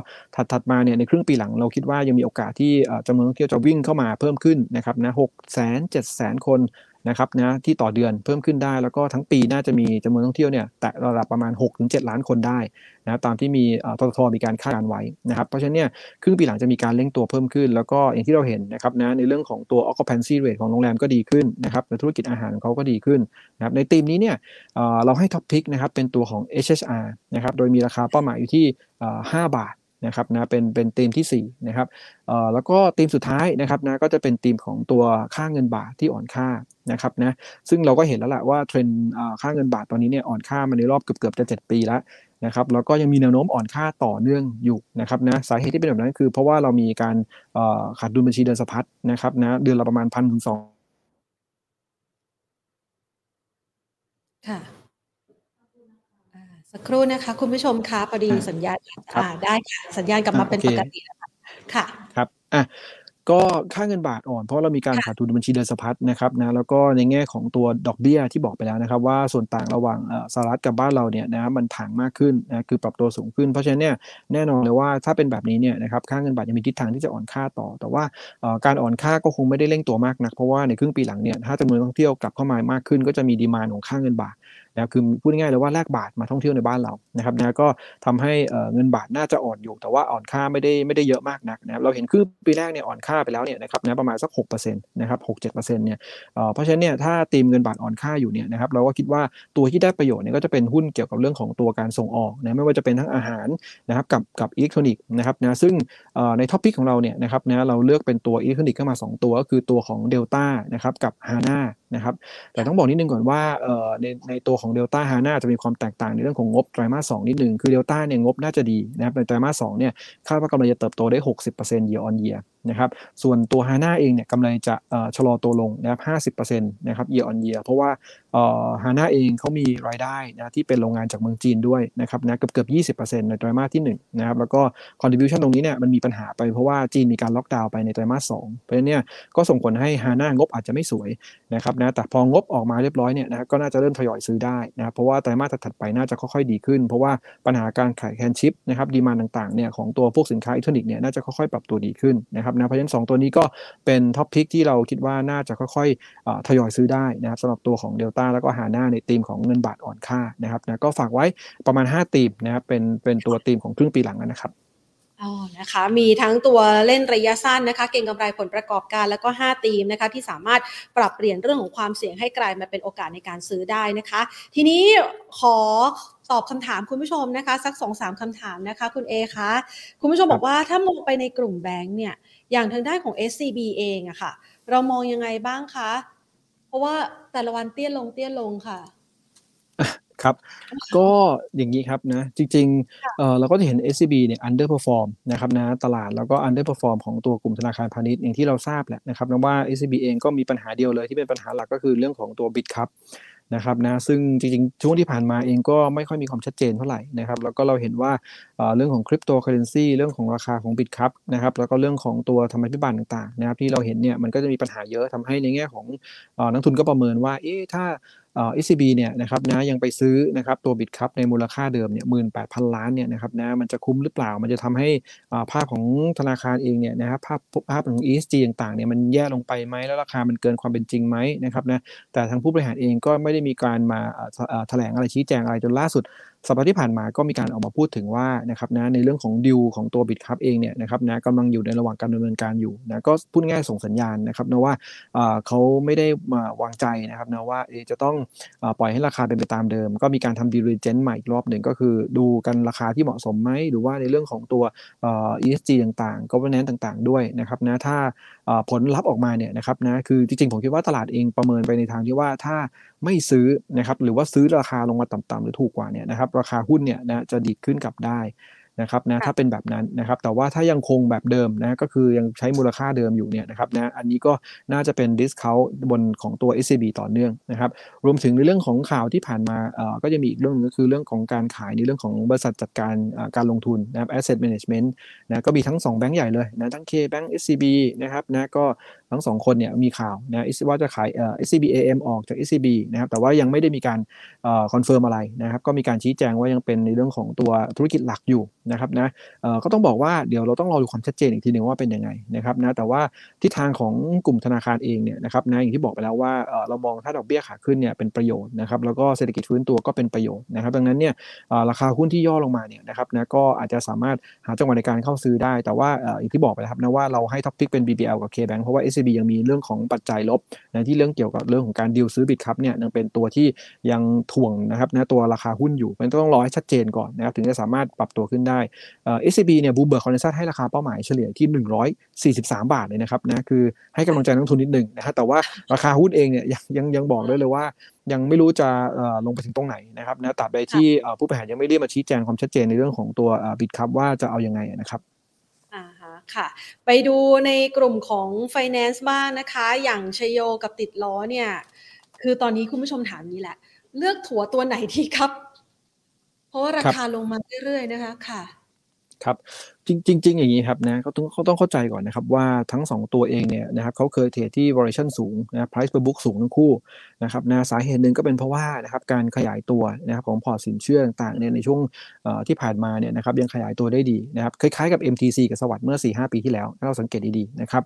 ถัดๆมาเนี่ยในครึ่งปีหลังเราคิดว่ายังมีโอกาสที่จำนวนนักท่องเที่ยวจะวิ่งเข้ามาเพิ่มขึ้นนะครับนะหกแสนเจ็ดแสนคน นะครับนะที่ต่อเดือนเพิ่มขึ้นได้ แล้วก็ทั้งปีน่าจะมีจำนวนท่องเที่ยวเนี่ยแต่ระดับประมาณ 6-7 ล้านคนได้นะตามที่มีททมีการคาดการไว้นะครับเพราะฉะนั้นเนี่ยครึ่งปีหลังจะมีการเร่งตัวเพิ่มขึ้น แล้วก็อย่างที่เราเห็นนะครับนะในเรื่องของตัว occupancy rate ของโรงแรมก็ดีขึ้นนะครับในธุรกิจอาหารของเขาก็ดีขึ้นนะครับในธีมนี้เนี่ยเราให้ท็อปพิกนะครับเป็นตัวของ HHR นะครับโดยมีราคาเป้าหมายอยู่ที่ 5 บาท นะครับนะเป็นเป็นธีมที่4นะครับเอ่อแล้วก็ธีมสุดท้ายนะครับนะก็จะเป็นธีมของตัวค่าเงินบาทที่อ่อนค่านะครับนะซึ่งเราก็เห็นแล้วแหละว่าเทรนด์ค่าเงินบาทตอนนี้เนี่ยอ่อนค่ามาในรอบเกือบเกือบจะ 7 ปีแล้วนะครับแล้วก็ยังมีแนวโน้มอ่อนค่าต่อเนื่องอยู่นะครับนะสาเหตุที่เป็นแบบนั้นคือเพราะว่าเรามีการขาดดุลบัญชีเดินสะพัดนะครับนะเดือนละประมาณพันถึงสองค่ะ สักครู่นะคะคุณผู้ชมคะพอดีสัญญาณอ่าได้ค่ะสัญญาณกลับมาเป็นปกติแล้วค่ะครับอะก็ค่าเงินบาทอ่อนเพราะเรามีการขาดทุนบัญชีเดินสะพัดนะครับนะแล้วก็ในแง่ของตัวดอกเบี้ยที่บอกไปแล้วนะครับ ว่าส่วนต่างระหว่างสหรัฐกับบ้านเราเนี่ยนะมันถ่างมากขึ้นนะคือปรับตัวสูงขึ้น เพราะฉะนั้นเนี่ยแน่นอนเลยว่าถ้าเป็นแบบนี้เนี่ยนะครับค่าเงินบาทยังมีทิศทางที่จะอ่อนค่าต่อ แต่ว่าการอ่อนค่าก็คงไม่ได้เร่งตัวมากนักเพราะว่าในครึ่งปีหลังเนี่ยถ้าจำนวนท่องเที่ยวกลับเข้ามามากขึ้น ก็จะมีดีมานของค่าเงินบาท นะคือพูดง่ายๆเลยว่าแลกบาทมาท่องเที่ยวในบ้านเรานะครับนะก็ทำให้เงินบาทน่าจะอ่อนอยู่ แต่ว่าอ่อนค่าไม่ได้ไม่ได้เยอะมากนักนะครับเราเห็นคือปีแรกเนี่ยอ่อนค่าไปแล้วเนี่ยนะครับนะประมาณสัก6%นะครับ6-7%เนี่ยเพราะฉะนั้นเนี่ยถ้าตีมเงินบาทอ่อนค่าอยู่เนี่ยนะครับเราก็คิดว่าตัวที่ได้ประโยชน์เนี่ยก็จะเป็นหุ้นเกี่ยวกับเรื่องของตัวการส่งออกนะไม่ว่าจะเป็นทั้งอาหารนะครับกับกับอิเล็กทรอนิกส์นะครับนะซึ่งใน top pick ของเราเนี่ยนะครับนะเราเลือกเป็นตัวอิเล็กทรอนิกส์เข้ามา 2 ตัวก็คือตัวของเดลต้านะครับกับฮาน่านะครับแต่ต้องบอกนิดนึงก่อนว่าในในตัวของเดลต้าฮาน่าจะมีความแตกต่างในเรื่องของงบไตรมาสสองนิดหนึ่งคือเดลต้าเนี่ยงบน่าจะดีนะครับในไตรมาสสองเนี่ยคาดว่ากำไรจะเติบโตได้ 60% year on year นะครับส่วนตัวฮาน่าเองเนี่ยกำไรจะชะลอตัวลงนะครับ50%นะครับ year on year เพราะว่าฮาน่าเองเขามีรายได้นะที่เป็นโรงงานจากเมืองจีนด้วยนะครับนะเกือบเกือบ20%ในไตรมาสที่1นะครับแล้วก็ contribution ตรงนี้เนี่ยมันมีปัญหาไปเพราะว่าจีนมีการล็อกดาวน์ไปในไตรมาส2เพราะฉะนั้นเนี่ยก็ส่งผลให้ฮาน่างบอาจจะไม่สวยนะครับนะแต่พองบออกมาเรียบร้อยเนี่ยนะก็น่าจะเริ่มทยอยซื้อได้นะครับเพราะว่าไตรมาสถัดไปน่าจะค่อยๆดีขึ้น เพราะว่าปัญหาการขายแคนชิปนะครับดีมานต่างๆเนี่ยของตัวพวกสินค้าอิเล็กทรอนิกส์เนี่ยน่าจะค่อยๆปรับตัวดีขึ้นนะครับนะเพราะฉะนั้น 2 ตัวนี้ก็เป็น top pick ที่เราคิดว่าน่าจะค่อยๆทยอยซื้อได้นะครับสำหรับตัวของเดลต้าแล้วก็ฮาน่าในธีมของเงินบาทอ่อนค่านะครับนะก็ฝากไว้ประมาณ 5 ธีมนะครับเป็นเป็นตัวธีมของครึ่งปีหลังนะครับอ๋อนะคะ มีทั้งตัวเล่นระยะสั้นนะคะ เก็งกำไรผลประกอบการแล้วก็ 5 ธีมนะคะ ที่สามารถปรับเปลี่ยนเรื่องของความเสี่ยงให้กลายมาเป็นโอกาสในการซื้อได้นะคะ ทีนี้ขอตอบคำถามคุณผู้ชมนะคะ สักสองสามคำถามนะคะ คุณเอคะคุณผู้ชมบอกว่าถ้ามองไปในกลุ่มแบงค์เนี่ย อย่างทางด้านของ SCB เองอะค่ะ เรามองยังไงบ้างคะ เพราะว่าแต่ละวันเตี้ยลงเตี้ยลงค่ะครับก็อย่างนี้ครับนะจริงๆเเราก็จะเห็น SCB เนี่ย underperform นะครับนะตลาดแล้วก็ underperform ของตัวกลุ่มธนาคารพาณิชย์อย่างที่เราทราบแหละนะครับนะว่า SCB เองก็มีปัญหาเดียวเลยที่เป็นปัญหาหลักก็คือเรื่องของตัว bit ครับ นะครับนะซึ่งจริงๆ ช่วงที่ผ่านมาเองก็ไม่ค่อยมีความชัดเจนเท่าไหร่นะครับแล้วก็เราเห็นว่าเรื่องของคริปโตเคอเรนซีเรื่องของราคาของ Bitkub นะครับแล้วก็เรื่องของตัวธรรมาภิบาลต่างๆนะครับที่เราเห็นเนี่ยมันก็จะมีปัญหาเยอะทำให้ในแง่ของนักทุนก็ประเมินว่าเอ๊ะถ้า SCB เนี่ยนะครับนะยังไปซื้อนะครับตัว Bitkub ในมูลค่าเดิมเนี่ยหมื่นแปดพันล้านเนี่ยนะครับนะมันจะคุ้มหรือเปล่า มันจะทำให้ภาพของธนาคารเองเนี่ยนะครับภาพภาพของ ESG ต่างๆเนี่ยมันแย่ลงไปไหมแล้วราคามันเกินความเป็นจริงไหมนะครับนะแต่ทางผู้บริหารเองก็ไม่ได้มีการมาแถลงอะไรชี้แจงอะไรจนล่าสุดสัปดาห์ที่ผ่านมาก็มีการออกมาพูดถึงว่านะครับนะในเรื่องของดิวของตัวบิตคัพเองเนี่ยนะครับนะกำลังอยู่ในระหว่างการดำเนินการอยู่นะก็พูดง่ายส่งสัญญาณนะครับนะว่าเขาไม่ได้มาวางใจนะครับนะว่าจะต้องปล่อยให้ราคาเป็นไปตามเดิม ก็มีการทำดีลิเจนต์ใหม่อีกรอบหนึ่งก็คือดูกันราคาที่เหมาะสมไหมหรือว่าในเรื่องของตัว ESG ต่างๆ governance ต่างๆ ด้วยนะครับนะถ้าผลลัพธ์ออกมาเนี่ยนะครับนะคือจริงๆผมคิดว่าตลาดเองประเมินไปในทางที่ว่าถ้าไม่ซื้อนะครับหรือว่าซื้อราคาลงมาต่ำๆหรือถูกกว่าเนี่ยนะครับราคาหุ้นเนี่ยนะจะดีขึ้นกลับได้นะครับนะถ้าเป็นแบบนั้นนะครับแต่ว่าถ้ายังคงแบบเดิมนะก็คือยังใช้มูลค่าเดิมอยู่เนี่ยนะครับนะอันนี้ก็น่าจะเป็นดิสคาวบนของตัว SCB ต่อเนื่องนะครับรวมถึงในเรื่องของข่าวที่ผ่านมาเอ่อก็จะมีอีกเรื่องนึงก็คือเรื่องของการขายในเรื่องของบริษัทจัดการการลงทุนนะครับ asset management นะก็มีทั้ง 2 แบงก์ใหญ่เลยนะทั้ง K Bank SCB นะครับนะก็ทั้งสองคนเนี่ยมีข่าวนะว่าจะขายเอ่อ SCB AM ออกจาก SCB นะครับแต่ว่ายังไม่ได้มีการเอ่อ confirm อะไรนะครับก็มีการชี้แจงว่ายังเป็นในเรื่องของตัวธุรกิจหลักอยู่นะครับนะเอ่อก็ต้องบอกว่าเดี๋ยวเราต้องรอดูความชัดเจนอีกทีหนึ่งว่าเป็นยังไงนะครับนะแต่ว่าทิศทางของกลุ่มธนาคารเองเนี่ยนะครับนะอย่างที่บอกไปแล้วว่าเอ่อเรามองถ้าดอกเบี้ยขาขึ้นเนี่ยเป็นประโยชน์นะครับแล้วก็เศรษฐกิจฟื้นตัวก็เป็นประโยชน์นะครับดังนั้นเนี่ยราคาหุ้นที่ย่อลงมาเนี่ยนะครับนะก็อาจจะสามารถหาจังหวะในการเข้าซื้อได้ แต่ว่าอย่างที่บอกไปแล้วครับนะว่าเราให้ top pick เป็น BBL กับ KBank เพราะว่า SCB ยังมีเรื่องของปัจจัยลบนะที่เรื่องเกี่ยวกับเรื่องของการดิวซื้อ Bitkub เนี่ยยังเป็นตัวที่ยังถ่วงนะครับนะตัวราคาหุ้นอยู่ มันต้องรอให้ชัดเจนก่อนนะครับถึงจะสามารถปรับตัวขึ้นได้เอ่อ SCB เนี่ย Bloomberg consensus ให้ราคาเป้าหมายเฉลี่ยที่ 143 บาทเลยนะครับนะคือให้กำลังใจนักทุนนิดหนึ่งนะฮะแต่ว่าราคาหุ้นเองเนี่ยยังยังยังบอกได้เลยว่ายังไม่รู้จะลงไปถึงตรงไหนนะครับนะตราบใดที่ผู้บริหารยังไม่เรียกมาชี้แจงความชัดเจนในเรื่องของตัวบิตครับว่าจะเอายังไงนะครับ ค่ะ ไปดูในกลุ่มของ Finance บ้างนะคะ อย่างชโยกับติดล้อเนี่ย คือตอนนี้คุณผู้ชมถามนี้แหละ เลือกถั่วตัวไหนดีครับ เพราะว่าราคาลงมาเรื่อยๆนะคะค่ะ ครับ จริงจริงๆอย่างนี้ครับนะเขาต้องเขาต้องเข้าใจก่อนนะครับว่าทั้ง 2 ตัวเองเนี่ยนะครับเขาเคยเทรดที่ valuation สูงนะ price per book สูงทั้งคู่นะครับนะสาเหตุหนึ่งก็เป็นเพราะว่านะครับการขยายตัวนะครับของพอร์ตสินเชื่อต่างๆเนี่ยในช่วงที่ผ่านมาเนี่ยนะครับยังขยายตัวได้ดีนะครับคล้ายๆกับ MTC กับสวัสด์เมื่อ 4-5 ปีที่แล้วถ้าเราสังเกตดีๆนะครับ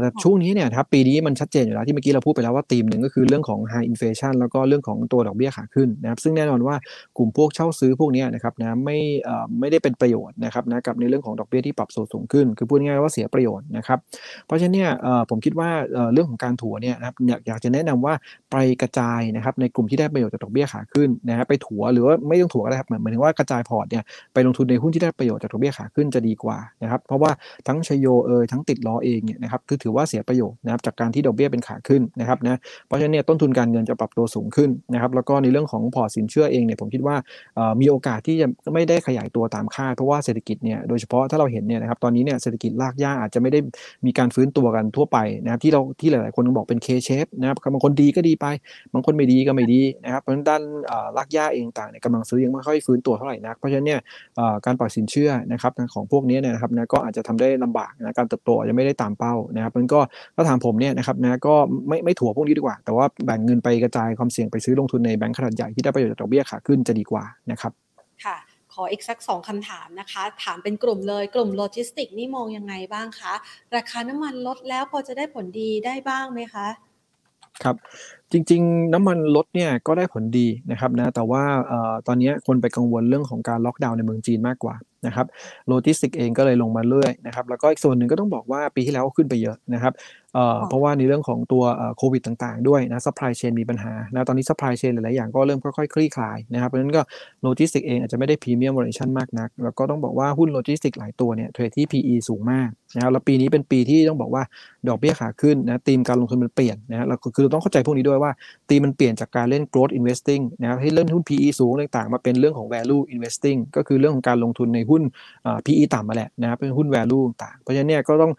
แต่ช่วงนี้เนี่ยครับปีนี้มันชัดเจนอยู่แล้วที่เมื่อกี้เราพูดไปแล้วว่าธีมหนึ่งก็คือเรื่องของ high inflation แล้วก็เรื่องของตัวดอกเบี้ยขาขึ้นนะครับซึ่งแน่นอนว่ากลุ่มพวกเช่าซื้อพวกนี้นะครับนะไม่ไม่ได้เป็นประโยชน์นะครับนะกับในเรื่องของดอกเบี้ยที่ปรับสูงขึ้น คือพูดง่ายๆว่าเสียประโยชน์นะครับ เพราะฉะนั้นเนี่ยผมคิดว่าเรื่องของการถัวเนี่ยนะครับอยากอยากจะแนะนำว่าไปกระจายนะครับในกลุ่มที่ได้ประโยชน์จากดอกเบี้ยขาขึ้นนะฮะไปถัวหรือว่าไม่ต้องถัวก็ได้ครับหมายถึงว่ากระจายพอร์ตเนี่ยไปลงทุนในหุ้นที่ได้ประโยชน์จากดอกเบี้ยขาขึ้นจะดีกว่านะครับเพราะว่าทั้งชโยเอยทั้งติดล้อเองเนี่ยนะครับคือถือว่าเสียประโยชน์นะครับจากการที่ดอกเบี้ยเป็นขาขึ้นนะครับนะเพราะฉะนั้นเนี่ยต้นทุนการเงินจะปรับตัวสูงขึ้นนะครับแล้วก็ในเรื่องของพอร์ตสินเชื่อเองเนี่ยผมคิดว่ามีโอกาสที่จะไม่ได้ขยายตัวตามคาดเพราะว่าเศรษฐกิจเนี่ยโดยเฉพาะถ้าเราเห็นเนี่ยนะครับตอนนี้เนี่ยเศรษฐกิจลากย่าอาจจะไม่ได้มีการฟื้นตัวกันทั่วไปนะครับที่เราที่หลายๆคนบอกเป็น K shape นะครับบางคนดีก็ดีไป บางคนไม่ดีก็ไม่ดีนะครับเพราะฉะนั้นด้านลากย่าเองต่างเนี่ยกำลังซื้อยังไม่ค่อยฟื้นตัวเท่าไหร่นักเพราะฉะนั้นเนี่ยการปล่อยสินเชื่อนะครับของพวกนี้เนี่ยนะครับนะก็อาจจะทำได้ลำบากนะการเติบโตอาจจะไม่ได้ตามเป้านะครับมันก็ถ้าถามผมเนี่ยนะครับนะก็ไม่ไม่ถั่วพวกนี้ดีกว่า แต่ว่าแบ่งเงินไปกระจายความเสี่ยงไปซื้อลงทุนในแบงก์ขนาดใหญ่ที่ได้ประโยชน์จากดอกเบี้ยขาขึ้นจะดีกว่านะครับค่ะ ขออีกสักสองคำถามนะคะ ถามเป็นกลุ่มเลยกลุ่มโลจิสติกนี่มองยังไงบ้างคะ ราคาน้ำมันลดแล้วพอจะได้ผลดีได้บ้างไหมคะ ครับจริงๆ น้ำมันลดเนี่ยก็ได้ผลดีนะครับนะแต่ว่าตอนนี้คนไปกังวลเรื่องของการล็อกดาวน์ในเมืองจีนมากกว่านะครับโลจิสติกเองก็เลยลงมาเรื่อยนะครับแล้วก็อีกส่วนหนึ่งก็ต้องบอกว่าปีที่แล้วขึ้นไปเยอะนะครับ เพราะว่าในเรื่องของตัวโควิดต่างๆด้วยนะ supply chain มีปัญหานะตอนนี้ supply chain หลายๆอย่างก็เริ่มค่อยๆ คลี่คลายนะครับเพราะฉะนั้นก็โลจิสติกเองอาจจะไม่ได้ premium valuation มากนัก แล้วก็ต้องบอกว่าหุ้นโลจิสติกหลายตัวเนี่ย trade ที่ PE สูงมากนะครับแล้วปีนี้เป็นปีที่ต้องบอกว่าดอกเบี้ยขาขึ้นนะธีมการลงทุนมันเปลี่ยนนะเราคือต้องเข้าใจพวกนี้ด้วยว่าธีมมันเปลี่ยนจากการเล่น growth investing นะครับให้เล่นหุ้น PE สูงต่างๆ มาเป็นเรื่องของ value investing ก็คือเรื่องของการลงทุนในหุ้น PE ต่ำมาแหละนะครับเป็นหุ้น value ต่างเพราะฉะนั้นเนี่ยก็ต้อง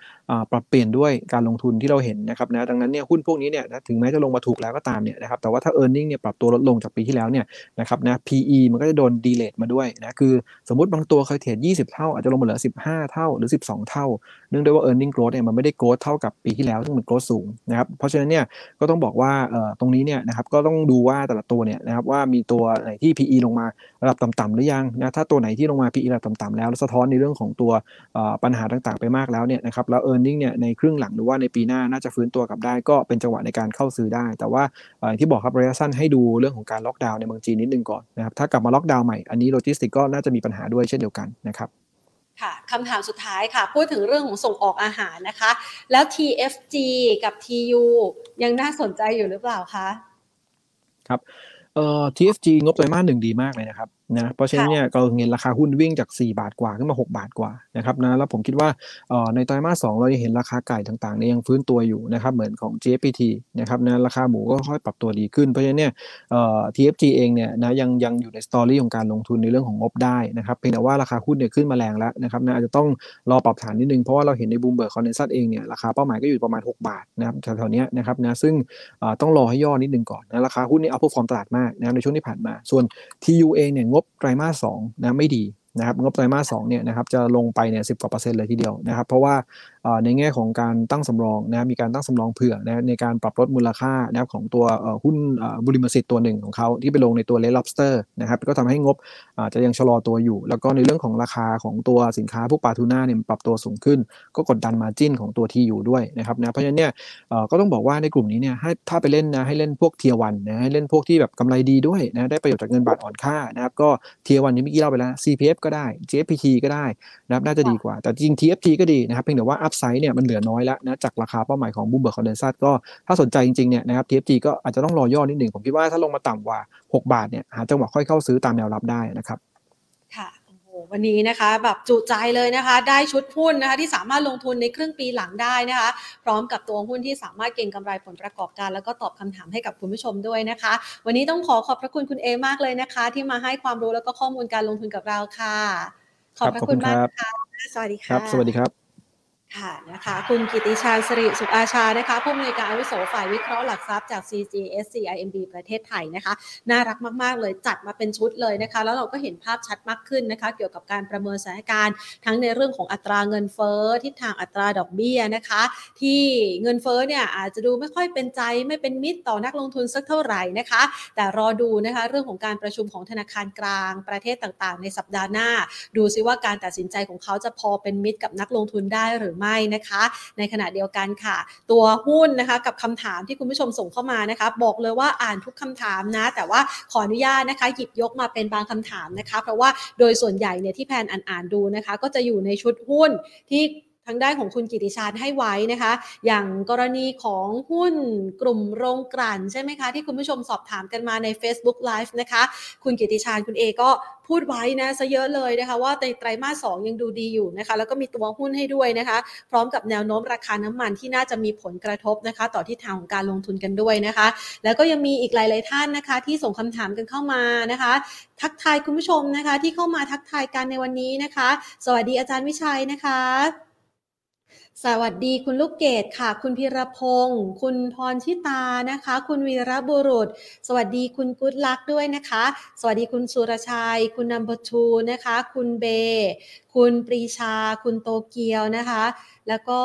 ปรับเปลี่ยนด้วยการลงทุนที่เราเห็นนะครับนะดังนั้นเนี่ยหุ้นพวกนี้เนี่ยถึงแม้จะลงมาถูกแล้วก็ตามเนี่ยนะครับแต่ว่าถ้า e a r n i n g เนี่ยปรับตัวลดลงจากปีที่แล้วเนี่ยนะครับนะ PE มันก็จะโดนดีเลทมาด้วยนะคือสมมติบางตัวเคยเทรด20 เท่าอาจจะลงมาเหลือ 15 เท่าหรือ 12 เท่า เนื่องด้วยว่า e a r n i n g growth เนี่ยมันไม่ได้ growth เท่ากับปีที่แล้วซึ่งมัน growth สูงนะครับเพราะฉะนั้นเนี่ยก็ต้องบอกว่าตรงนี้เนี่ยนะครับก็ต้องดูว่าแต่ละตัวเนี่ยนะครับว่ามีตัวไหนที่ PE ลงมาระดับต่ำๆหรือยังนะถ้าตัวไหนที่ลงมา PE ระดับต่ำๆแล้วสะท้อนในเรื่องของตัวปัญหาต่างๆ ไปมากแล้วเนี่ยนะครับแล้ว e a r n i n g เนี่ยในครึ่งหลังหรือว่าในปีหน้าน่าจะฟื้นตัวกลับได้ ก็เป็นจังหวะในการเข้าซื้อได้ แต่ว่าอย่างที่บอกครับระยะสั้นให้ดูเรื่องของการล็อกดาวน์ในเมืองจีนนิดนึงก่อนนะครับถ้ากลับมาล็อกดาวน์ใหม่อันนี้โลจิสติกก็น่าจะมีปัญหาด้วยเช่นเดียวกันนะครับค่ะคำถามสุดท้ายค่ะ พูดถึงเรื่องของส่งออกอาหารนะคะ แล้ว TFG กับ TU ยังน่าสนใจอยู่หรือเปล่าคะ ครับเอ่อ TFG งบไตรมาสหนึ่งดีมากเลยนะครับนะเพราะฉะนั้นเนี่ยเราเห็นราคาหุ้นวิ่งจาก 4 บาทกว่าขึ้นมา 6 บาทกว่านะครับนะแล้วผมคิดว่าในไตรมาส2เรายังเห็นราคาไก่ต่างๆเนี่ยยังฟื้นตัวอยู่นะครับเหมือนของ JPT นะครับนะราคาหมูก็ค่อยปรับตัวดีขึ้น เพราะฉะนั้นเนี่ย TFG เองเนี่ยนะยังยังอยู่ในสตอรี่ของการลงทุนในเรื่องของงบได้นะครับเพียงแต่ว่าราคาหุ้นเนี่ยขึ้นมาแรงแล้วนะครับนะอาจจะต้องรอปรับฐานนิดนึงเพราะว่าเราเห็นใน Bloomberg consensus เองเนี่ยราคาเป้าหมายก็อยู่ประมาณ 6 บาทนะครับแถวๆนี้นะครับนะซึ่งต้องรอให้ย่อนิดนึงก่อนนะราคาหุ้นนี่ outperform ตลาดมากนะครับในช่วงที่ผ่านมาส่วน TU เองเนี่ยงบไตรมาสสองนะไม่ดีนะครับงบไตรมาสสองเนี่ยนะครับจะลงไปเนี่ยสิบกว่าเปอร์เซ็นต์เลยทีเดียวนะครับเพราะว่า ในแง่ของการตั้งสำรองนะมีการตั้งสำรองเผื่อนะในการปรับลดมูลค่านะครับของตัวหุ้นบุริมสิทธิ์ตัวหนึ่งของเขาที่ไปลงในตัว Red Lobster นะครับก็ทำให้งบอาจจะยังชะลอตัวอยู่ แล้วก็ในเรื่องของราคาของตัวสินค้าพวกปลาทูน่าเนี่ยปรับตัวสูงขึ้น ก็กดดัน margin ของตัว TU ด้วยนะครับนะเพราะฉะนั้นเนี่ยก็ต้องบอกว่าในกลุ่มนี้เนี่ยให้ถ้าไปเล่นนะให้เล่นพวก tier one นะให้เล่นพวกที่แบบกำไรดีด้วยนะได้ประโยชน์จากเงินบาทอ่อนค่านะครับก็ tier one นี้เมื่อกี้เล่าไปแล้ว CPF ก็ได้ GFPT ก็ได้นะครับน่าจะดีกว่าแต่จริง TFG ก็ดีนะครับเพียงแต่ว่า upside เนี่ยมันเหลือน้อยแล้วนะจากราคาเป้าหมายของ Bloomberg consensus ก็ถ้าสนใจจริงๆเนี่ยนะครับ TFG ก็อาจจะต้องรอย่อนิดหนึ่งผมคิดว่าถ้าลงมาต่ำกว่า 6 บาทเนี่ยหาจังหวะค่อยเข้าซื้อตามแนวรับได้นะครับค่ะวันนี้นะคะแบบจุใจเลยนะคะ ได้ชุดหุ้นนะคะที่สามารถลงทุนในครึ่งปีหลังได้นะคะ พร้อมกับตัวหุ้นที่สามารถเก็งกำไรผลประกอบการ แล้วก็ตอบคำถามให้กับคุณผู้ชมด้วยนะคะ วันนี้ต้องขอขอบพระคุณคุณเอมากเลยนะคะ ที่มาให้ความรู้แล้วก็ข้อมูลการลงทุนกับเราค่ะ ขอบพระคุณมากค่ะสวัสดีค่ะสวัสดีครับ ค่ะนะคะคุณกิติชาญสิริสุขอาชานะคะผู้อำนวยการอาวุโสฝ่ายวิเคราะห์หลักทรัพย์จาก CGSC IMB ประเทศไทยนะคะ น่ารักมากๆเลยจัดมาเป็นชุดเลยนะคะ แล้วเราก็เห็นภาพชัดมากขึ้นนะคะ เกี่ยวกับการประเมินสถานการณ์ทั้งในเรื่องของอัตราเงินเฟ้อทิศทางอัตราดอกเบี้ยนะคะ ที่เงินเฟ้อเนี่ยอาจจะดูไม่ค่อยเป็นใจไม่เป็นมิตรต่อนักลงทุนสักเท่าไหร่นะคะ แต่รอดูนะคะเรื่องของการประชุมของธนาคารกลางประเทศต่างๆ ในสัปดาห์หน้า ดูซิว่าการตัดสินใจของเขาจะพอเป็นมิตรกับนักลงทุนได้หรือไม่ไม่นะคะ ในขณะเดียวกันค่ะ ตัวหุ้นนะคะกับคำถามที่คุณผู้ชมส่งเข้ามานะคะบอกเลยว่าอ่านทุกคำถามนะ แต่ว่าขออนุญาตนะคะหยิบยกมาเป็นบางคำถามนะคะ เพราะว่าโดยส่วนใหญ่เนี่ยที่แพนอ่านดูนะคะ ก็จะอยู่ในชุดหุ้นที่ ทางด้านของคุณกิติชาญให้ไว้นะคะ อย่างกรณีของหุ้นกลุ่มโรงกลั่นใช่ไหมคะ ที่คุณผู้ชมสอบถามกันมาใน Facebook Live นะคะ คุณกิติชาญคุณเอก็พูดไว้นะซะเยอะเลยนะคะ ว่าในไตรมาสสยังดูดีอยู่นะคะ แล้วก็มีตัวหุ้นให้ด้วยนะคะ พร้อมกับแนวโน้มราคาน้ำมันที่น่าจะมีผลกระทบนะคะ ต่อทิศทางของการลงทุนกันด้วยนะคะ แล้วก็ยังมีอีกหลาย ๆ ท่านนะคะ ที่ส่งคำถามกันเข้ามานะคะ ทักทายคุณผู้ชมนะคะ ที่เข้ามาทักทายกันในวันนี้นะคะ สวัสดีอาจารย์วิชัยนะคะ สวัสดีคุณลูกเกดค่ะ คุณพิรพงศ์คุณพรชิตานะคะ คุณวีระบุรุษ สวัสดีคุณกุ๊ดลักษณ์ด้วยนะคะ สวัสดีคุณสุรชัย คุณนัมบอร์ทูนะคะ คุณเบ คุณปรีชา คุณโตเกียวนะคะ แล้วก็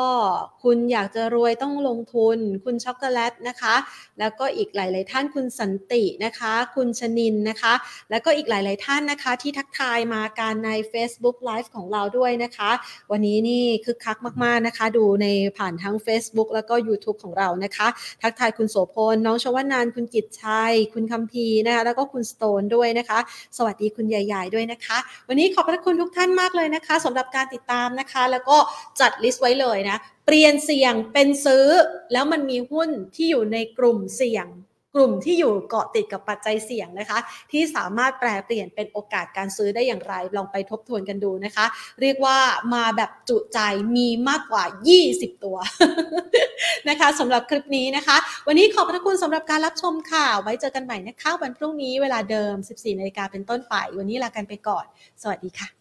คุณอยากจะรวยต้องลงทุน คุณช็อกโกแลตนะคะ แล้วก็อีกหลาย ๆ ท่านคุณสันตินะคะ คุณชนินนะคะ แล้วก็อีกหลาย ๆ ท่านนะคะที่ทักทายมาการใน Facebook Live ของเราด้วยนะคะ วันนี้นี่คึกคักมาก ๆ นะคะ ดูในผ่านทั้ง Facebook แล้วก็ YouTube ของเรานะคะ ทักทายคุณโสพล น้องชวนานคุณกิตชัย คุณคัมพีนะคะ แล้วก็คุณสโตนด้วยนะคะ สวัสดีคุณใหญ่ ๆ ด้วยนะคะ วันนี้ขอบพระคุณทุกท่านมากเลยนะนะคะสำหรับการติดตามนะคะ แล้วก็จัดลิสต์ไว้เลยนะ เปลี่ยนเสี่ยงเป็นซื้อ แล้วมันมีหุ้นที่อยู่ในกลุ่มเสี่ยงกลุ่มที่อยู่เกาะติดกับปัจจัยเสี่ยงนะคะ ที่สามารถแปลเปลี่ยนเป็นโอกาสการซื้อได้อย่างไร ลองไปทบทวนกันดูนะคะ เรียกว่ามาแบบจุใจมีมากกว่า 20 ตัวนะคะสำหรับคลิปนี้นะคะ วันนี้ขอบพระคุณสำหรับการรับชมค่ะ ไว้เจอกันใหม่นะคะวันพรุ่งนี้เวลาเดิม 14นาฬิกาเป็นต้นไป วันนี้ลากันไปก่อน สวัสดีค่ะ